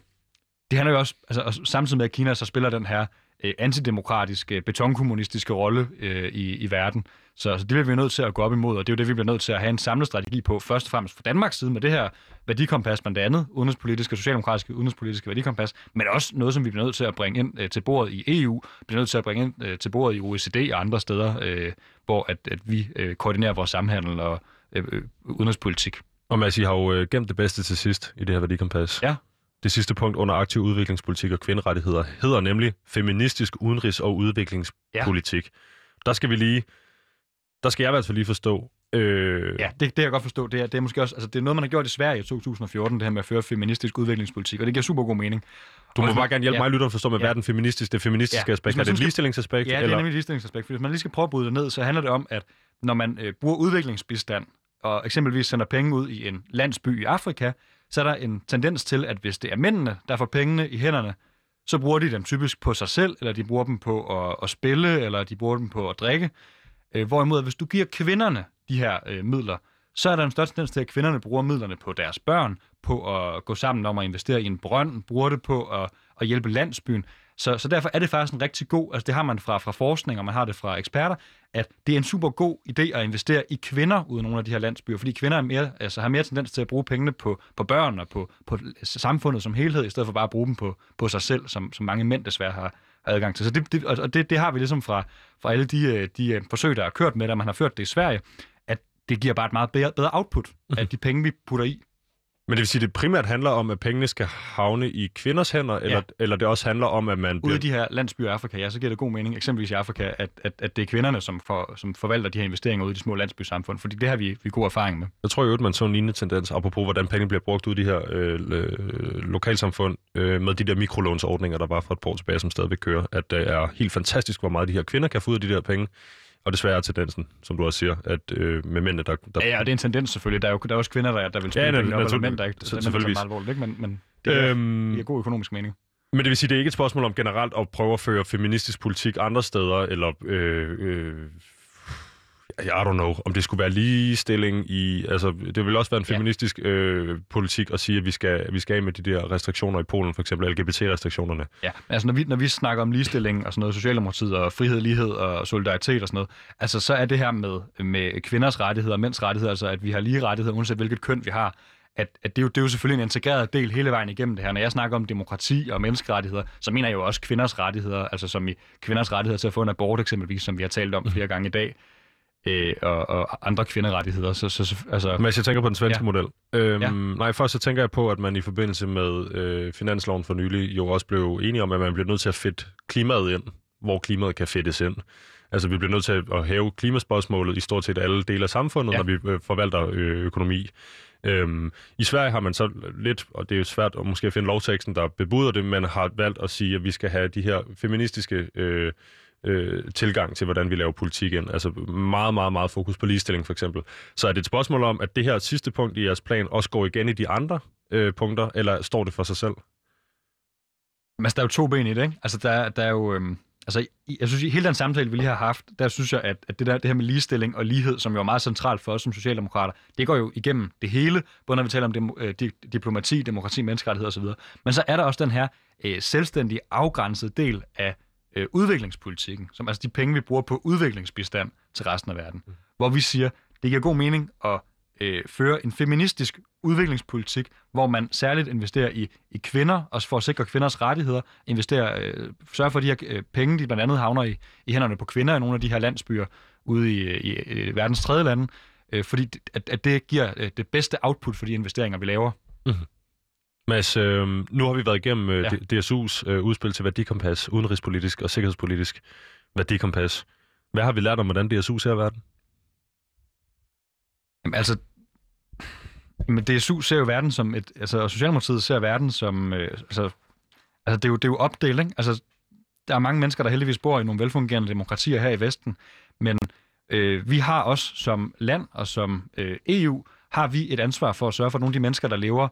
det handler jo også, altså, og samtidig med, at Kina så spiller den her øh, antidemokratiske, betonkommunistiske rolle øh, i, i verden. Så, så det bliver vi nødt til at gå op imod, og det er jo det, vi bliver nødt til at have en samlet strategi på, først og fremmest fra Danmarks side med det her værdikompas, blandt andet udenrigspolitiske, socialdemokratiske udenrigspolitiske værdikompas, men også noget, som vi bliver nødt til at bringe ind øh, til bordet i EU, bliver nødt til at bringe ind øh, til bordet i OECD og andre steder, øh, hvor at, at vi øh, koordinerer vores samhandel og øh, øh, udenrigspolitik. Og Mads, I har jo øh, gemt det bedste til sidst i det her værdikompas. Ja. Det sidste punkt under aktiv udviklingspolitik og kvinderettigheder hedder nemlig feministisk udenrigs- og udviklingspolitik. Ja. Der skal vi lige, der skal jeg i hvert fald lige forstå, Øh... Ja, det, det kan jeg godt forstå. Det er, det er måske også, altså det er noget, man har gjort i Sverige i 2014, det her med at føre feministisk udviklingspolitik, og det giver super god mening. Du må bare gerne hjælpe ja. mig lytte at forstå med, hvad er den feministiske, det feministiske ja. aspekt? Er det et ligestillingsaspekt? Ja, det er nemlig et ligestillingsaspekt. Hvis man lige skal prøve at bryde det ned, så handler det om, at når man øh, bruger udviklingsbistand, og eksempelvis sender penge ud i en landsby i Afrika, så er der en tendens til, at hvis det er mændene, der får pengene i hænderne, så bruger de dem typisk på sig selv, eller de bruger dem på at, at spille, eller de bruger dem på at drikke. Øh, hvorimod, hvis du giver kvinderne de her øh, midler, så er der en større tendens til, at kvinderne bruger midlerne på deres børn, på at gå sammen om at investere i en brønd, bruger det på at, at hjælpe landsbyen. Så, så derfor er det faktisk en rigtig god, altså det har man fra, fra forskning, og man har det fra eksperter, at det er en super god idé at investere i kvinder ud af nogle af de her landsbyer, fordi kvinder er mere, altså har mere tendens til at bruge pengene på, på børn og på, på samfundet som helhed, i stedet for bare at bruge dem på, på sig selv, som, som mange mænd desværre har, adgang til. Så det, det, og det, det har vi ligesom fra, fra alle de, øh, de øh, forsøg, der er kørt med, at man har ført det i Sverige, at det giver bare et meget bedre, bedre output af mhm. de penge, vi putter i. Men det vil sige, at det primært handler om, at pengene skal havne i kvinders hænder, eller, ja. eller det også handler om, at man... Bliver... Ude i de her landsbyer i Afrika, ja, så giver det god mening, eksempelvis i Afrika, at, at, at det er kvinderne, som, for, som forvalter de her investeringer ude i de små landsbysamfund, fordi det har vi, vi god erfaring med. Jeg tror jo, at man så en lignende tendens, apropos hvordan pengene bliver brugt ude i de her øh, lokalsamfund, øh, med de der mikrolånsordninger, der var for et par år tilbage, som stadigvæk kører, at det er helt fantastisk, hvor meget de her kvinder kan få ud af de der penge. Og desværre er tendensen, som du også siger, at øh, med mændene, der, der... Ja, ja, det er en tendens selvfølgelig. Der er jo der er også kvinder, der, der vil spille ja, penge op, eller mænd, der ikke så, selvfølgelig. meget alvorligt, ikke? Men, men det er, øhm, det er god økonomisk mening. Men det vil sige, det er ikke et spørgsmål om generelt at prøve at føre feministisk politik andre steder, eller øh, øh, i don't know, om det skulle være ligestilling i, altså det vil også være en feministisk ja. øh, politik at sige, at vi skal, vi skal af med de der restriktioner i Polen, for eksempel LGBT-restriktionerne. Ja, altså når vi, når vi snakker om ligestilling og sådan noget, Socialdemokratiet og frihed, lighed og solidaritet og sådan noget, altså så er det her med, med kvinders rettigheder og mænds rettigheder, altså at vi har lige rettigheder, uanset hvilket køn vi har, at, at det, er jo, det er jo selvfølgelig en integreret del hele vejen igennem det her. Når jeg snakker om demokrati og menneskerettigheder, så mener jeg jo også kvinders rettigheder, altså som i kvinders rettigheder til at få en abort eksempelvis, som vi har talt om mhm. flere gange i dag øh, og, og andre kvinderettigheder. Så, så, altså, Men jeg tænker på den svenske ja. model. Øhm, ja. Nej, først så tænker jeg på, at man i forbindelse med øh, finansloven for nylig jo også blev enige om, at man bliver nødt til at fedte klimaet ind, hvor klimaet kan fedtes ind. Altså, vi bliver nødt til at hæve klimaspørgsmålet i stort set alle dele af samfundet, ja. når vi øh, forvalter øh, økonomi. Øhm, I Sverige har man så lidt, og det er jo svært at måske finde lovteksten, der bebuder det, men har valgt at sige, at vi skal have de her feministiske øh, øh, tilgang til, hvordan vi laver politik ind. Altså meget, meget, meget fokus på ligestilling for eksempel. Så er det et spørgsmål om, at det her sidste punkt i jeres plan også går igen i de andre øh, punkter, eller står det for sig selv? Men altså, der er jo to ben i det, ikke? Altså, der, der er jo... Øhm, altså, jeg synes, i hele den samtale, vi lige har haft, der synes jeg, at, at det, der, det her med ligestilling og lighed, som jo er meget centralt for os som socialdemokrater, det går jo igennem det hele, både når vi taler om dem, øh, diplomati, demokrati, menneskerettighed osv. Men så er der også den her øh, selvstændige, afgrænsede del af øh, udviklingspolitikken, som altså de penge, vi bruger på udviklingsbistand til resten af verden, mm. hvor vi siger, det giver god mening at øh, føre en feministisk udviklingspolitik, hvor man særligt investerer i, i kvinder, også for at sikre kvinders rettigheder, investerer, øh, sørger for, at de her øh, penge, de blandt andet havner i, i hænderne på kvinder i nogle af de her landsbyer ude i, i, i verdens tredje lande, øh, fordi at, at det giver øh, det bedste output for de investeringer, vi laver. Mm-hmm. Mads, øh, nu har vi været igennem øh, ja. DSU's øh, udspil til værdikompas, udenrigspolitisk og sikkerhedspolitisk værdikompas. Hvad har vi lært om, hvordan DSU ser verden? Jamen altså, men DSU ser jo verden som et, altså og Socialdemokratiet ser verden som, øh, altså, altså det er jo, det er jo opdelt, ikke? Altså, der er mange mennesker, der heldigvis bor i nogle velfungerende demokratier her i Vesten, men øh, vi har også som land og som øh, EU, har vi et ansvar for at sørge for, at nogle af de mennesker, der lever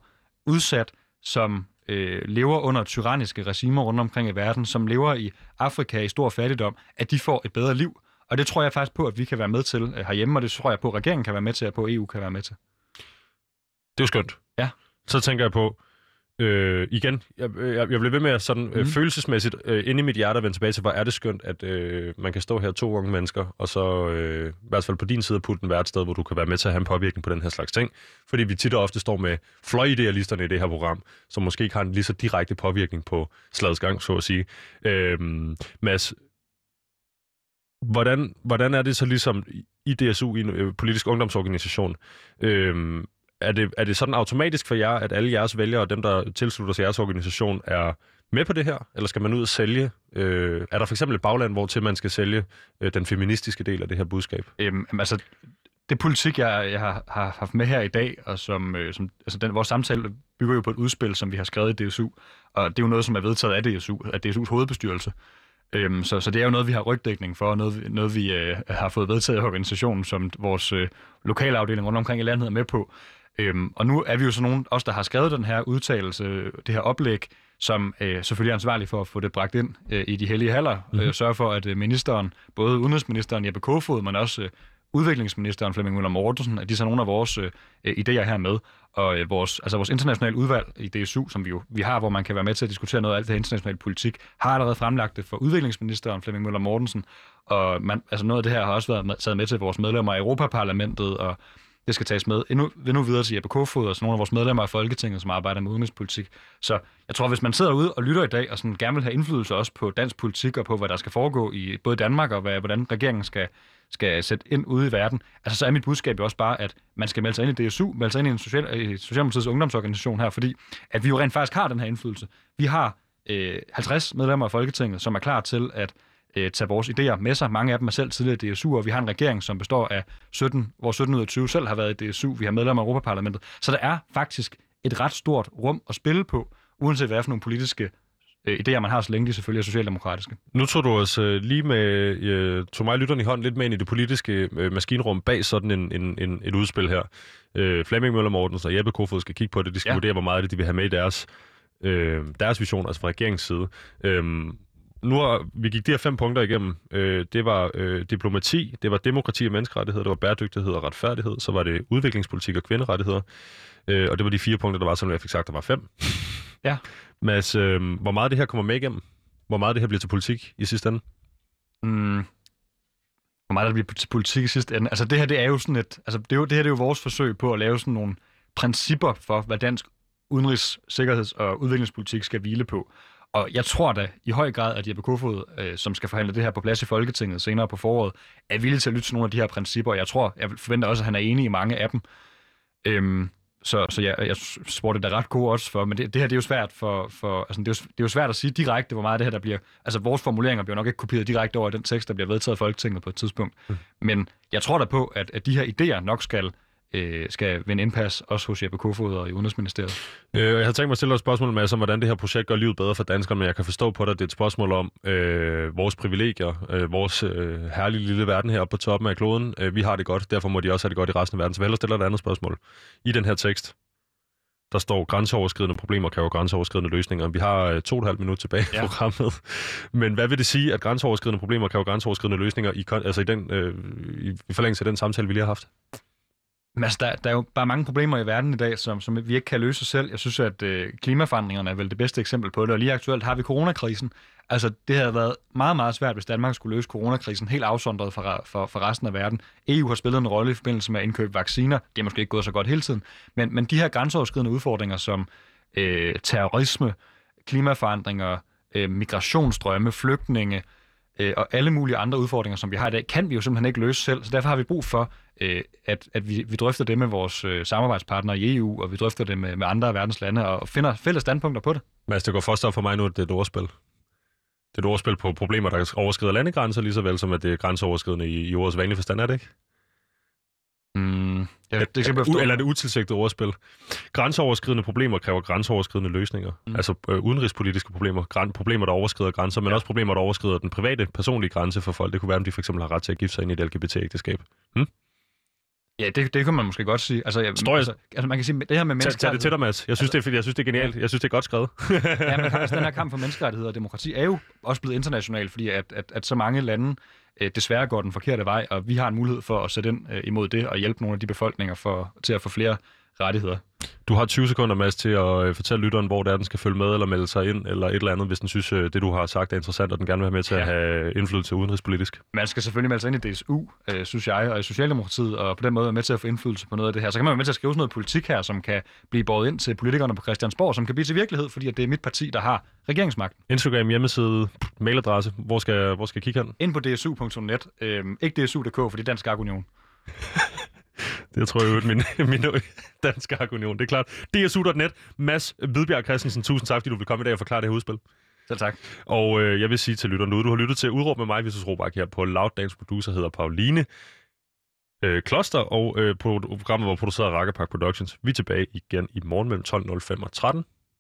udsat, som øh, lever under tyranniske regimer rundt omkring i verden, som lever i Afrika i stor fattigdom, at de får et bedre liv. Og det tror jeg faktisk på, at vi kan være med til øh, herhjemme, og det tror jeg på, at regeringen kan være med til, og på EU kan være med til. Det er jo skønt. Ja. Så tænker jeg på, Øh, igen, jeg, jeg, jeg bliver ved med at sådan, mm. øh, mhm. følelsesmæssigt øh, inde i mit hjerte at vende tilbage til, hvor er det skønt, at øh, man kan stå her to unge mennesker, og så øh, i hvert fald på din side putte den være et sted, hvor du kan være med til at have en påvirkning på den her slags ting. Fordi vi tit og ofte står med fløjidealisterne i det her program, som måske ikke har en lige så direkte påvirkning på slagets gang, så at sige. Øh, Mads, hvordan, hvordan er det så ligesom i DSU, i en øh, politisk ungdomsorganisation, øh, er det, er det sådan automatisk for jer, at alle jeres vælgere og dem, der tilslutter sig jeres organisation, er med på det her? Eller skal man ud og sælge? Øh, er der for eksempel et bagland, hvor til man skal sælge øh, den feministiske del af det her budskab? Øhm, altså, det politik, jeg, jeg har, har haft med her i dag, og som, øh, som altså den, vores samtale bygger jo på et udspil, som vi har skrevet i DSU, og det er jo noget, som er vedtaget af DSU, af DSU's hovedbestyrelse. Øhm, så, så det er jo noget, vi har rygdækning for, og noget, noget vi øh, har fået vedtaget i organisationen, som vores øh, lokalafdeling rundt omkring i landet er med på. Øhm, og nu er vi jo så nogen, os der har skrevet den her udtalelse, det her oplæg, som øh, selvfølgelig er ansvarlig for at få det bragt ind øh, i de hellige haller, mm-hmm. øh, sørge for, at øh, ministeren, både udenrigsministeren Jeppe Kofod, men også øh, udviklingsministeren Flemming Møller Mortensen, at de så nogle af vores øh, idéer her med. Og øh, vores, altså vores internationale udvalg i DSU, som vi jo vi har, hvor man kan være med til at diskutere noget af alt det her internationale politik, har allerede fremlagt det for udviklingsministeren Flemming Møller Mortensen. Og man, altså noget af det her har også været med, taget med til vores medlemmer i Europaparlamentet, og det skal tages med endnu, endnu videre til Jeppe Kofod og nogle af vores medlemmer af Folketinget, som arbejder med udenrigspolitik. Så jeg tror, hvis man sidder ude og lytter i dag, og sådan gerne vil have indflydelse også på dansk politik og på, hvad der skal foregå i både Danmark og hvad, hvordan regeringen skal, skal sætte ind ude i verden, altså så er mit budskab jo også bare, at man skal melde sig ind i DSU, melde sig ind i en social, i Socialdemokratiets ungdomsorganisation her, fordi at vi jo rent faktisk har den her indflydelse. Vi har øh, 50 medlemmer af Folketinget, som er klar til at øh, tage vores idéer med sig. Mange af dem er selv tidligere DSU, og vi har en regering, som består af 17, hvor 17 ud af 20 selv har været i DSU. Vi har medlemmer af Europaparlamentet. Så der er faktisk et ret stort rum at spille på, uanset hvad for nogle politiske øh, idéer, man har, så længe de selvfølgelig er socialdemokratiske. Nu tog du os øh, lige med, øh, tog mig lytterne i hånden lidt med ind i det politiske øh, maskinrum bag sådan en, en, en, et udspil her. Øh, Flemming Møller Mortensen og Jeppe Kofod skal kigge på det. De skal ja. vurdere, hvor meget af det de vil have med i deres, øh, deres vision, altså fra regeringens side. Øh, nu har, vi gik de her fem punkter igennem. Øh, det var øh, diplomati, det var demokrati og menneskerettigheder, det var bæredygtighed og retfærdighed, så var det udviklingspolitik og kvinderettigheder, øh, og det var de fire punkter, der var, som jeg fik sagt, der var fem. Ja. Mads, øh, hvor meget det her kommer med igennem? Hvor meget det her bliver til politik i sidste ende? Mm. Hvor meget der bliver til politik i sidste ende? Altså det her, det er jo sådan et, altså det, er jo, det her det er jo vores forsøg på at lave sådan nogle principper for, hvad dansk udenrigs-, sikkerheds- og udviklingspolitik skal hvile på. Og jeg tror da i høj grad, at Jeppe Kofod, øh, som skal forhandle det her på plads i Folketinget senere på foråret, er villig til at lytte til nogle af de her principper. Jeg tror, jeg forventer også, at han er enig i mange af dem. Øhm, så, så jeg, jeg spurgte det da ret gode også for, men det, det her det er jo svært for, for altså det, er jo, det er jo svært at sige direkte, hvor meget det her der bliver, altså vores formuleringer bliver nok ikke kopieret direkte over den tekst, der bliver vedtaget i Folketinget på et tidspunkt. Mm. Men jeg tror da på, at, at de her idéer nok skal øh, skal vinde indpas, også hos Jeppe Kofod og i Udenrigsministeriet. Øh, jeg har tænkt mig at stille et spørgsmål med, om hvordan det her projekt gør livet bedre for danskerne, men jeg kan forstå på dig, at det er et spørgsmål om øh, vores privilegier, øh, vores øh, herlige lille verden her på toppen af kloden. Øh, vi har det godt, derfor må de også have det godt i resten af verden. Så vi hellere stiller et andet spørgsmål. I den her tekst, der står grænseoverskridende problemer kræver grænseoverskridende løsninger. Vi har øh, to og et halvt minut tilbage i ja. programmet. Men hvad vil det sige, at grænseoverskridende problemer kræver grænseoverskridende løsninger i, altså i, den, øh, i forlængelse af den samtale, vi lige har haft? Men altså, der, der er jo bare mange problemer i verden i dag, som, som vi ikke kan løse selv. Jeg synes, at øh, klimaforandringerne er vel det bedste eksempel på det, og lige aktuelt har vi coronakrisen. Altså, det havde været meget, meget svært, hvis Danmark skulle løse coronakrisen helt afsondret fra, fra, fra resten af verden. EU har spillet en rolle i forbindelse med at indkøbe vacciner. Det er måske ikke gået så godt hele tiden. Men, men de her grænseoverskridende udfordringer som øh, terrorisme, klimaforandringer, øh, migrationsstrømme, flygtninge, øh, og alle mulige andre udfordringer, som vi har i dag, kan vi jo simpelthen ikke løse selv. Så derfor har vi brug for, øh, at, at vi, vi drøfter det med vores øh, samarbejdspartnere i EU, og vi drøfter det med, med andre af verdens lande, og finder fælles standpunkter på det. Mads, det går først op for mig nu, at det er et ordspil. Det er et ordspil på problemer, der overskrider landegrænser, lige så vel som at det er grænseoverskridende i, i ordets vanlige forstand, er det ikke? Mm, ja, det kan u- eller er det utilsigtet ordspil? Grænseoverskridende problemer kræver grænseoverskridende løsninger. Mm. Altså øh, udenrigspolitiske problemer, græn- problemer, der overskrider grænser, men ja. også problemer, der overskrider den private, personlige grænse for folk. Det kunne være, om de for eksempel har ret til at gifte sig ind i et LGBT-ægteskab. Hmm? Ja, det, det kan man måske godt sige. Altså, jeg, Står jeg... altså, altså, man kan sige, det her med menneskerettigheder... Tag, tag det til dig, Mads. Jeg synes, altså, det er, jeg synes, det er genialt. Jeg synes, det er godt skrevet. ja, men altså, den her kamp for menneskerettigheder og demokrati er jo også blevet international, fordi at, at, at så mange lande øh, desværre går den forkerte vej, og vi har en mulighed for at sætte ind øh, imod det og hjælpe nogle af de befolkninger for, til at få flere rettigheder. Du har 20 sekunder, Mads, til at øh, fortælle lytteren, hvor der den skal følge med, eller melde sig ind, eller et eller andet, hvis den synes, øh, det du har sagt er interessant, og den gerne vil have med til ja. at have indflydelse udenrigspolitisk. Man skal selvfølgelig melde sig ind i DSU, øh, synes jeg, og i Socialdemokratiet, og på den måde være med til at få indflydelse på noget af det her. Så kan man være med til at skrive sådan noget politik her, som kan blive båret ind til politikerne på Christiansborg, som kan blive til virkelighed, fordi at det er mit parti, der har regeringsmagten. Instagram, hjemmeside, mailadresse, hvor skal, hvor skal jeg kigge hen? Ind på dsu.net, øh, ikke dsu.dk, for det er Dansk Union. Det tror jeg jo, min, min danske union. Det er klart. DSU.net. Mads Hvidbjerg Christensen, tusind tak, fordi du vil komme i dag og forklare det her udspil. Selv tak. Og øh, jeg vil sige til lytterne nu, du har lyttet til Udråb med mig, Vitus Robak her på Loud. Dagens producer hedder Pauline. øh, Kloster, og øh, på programmet var produceret af Rakkerpark Productions. Vi er tilbage igen i morgen mellem 12.05 og 13.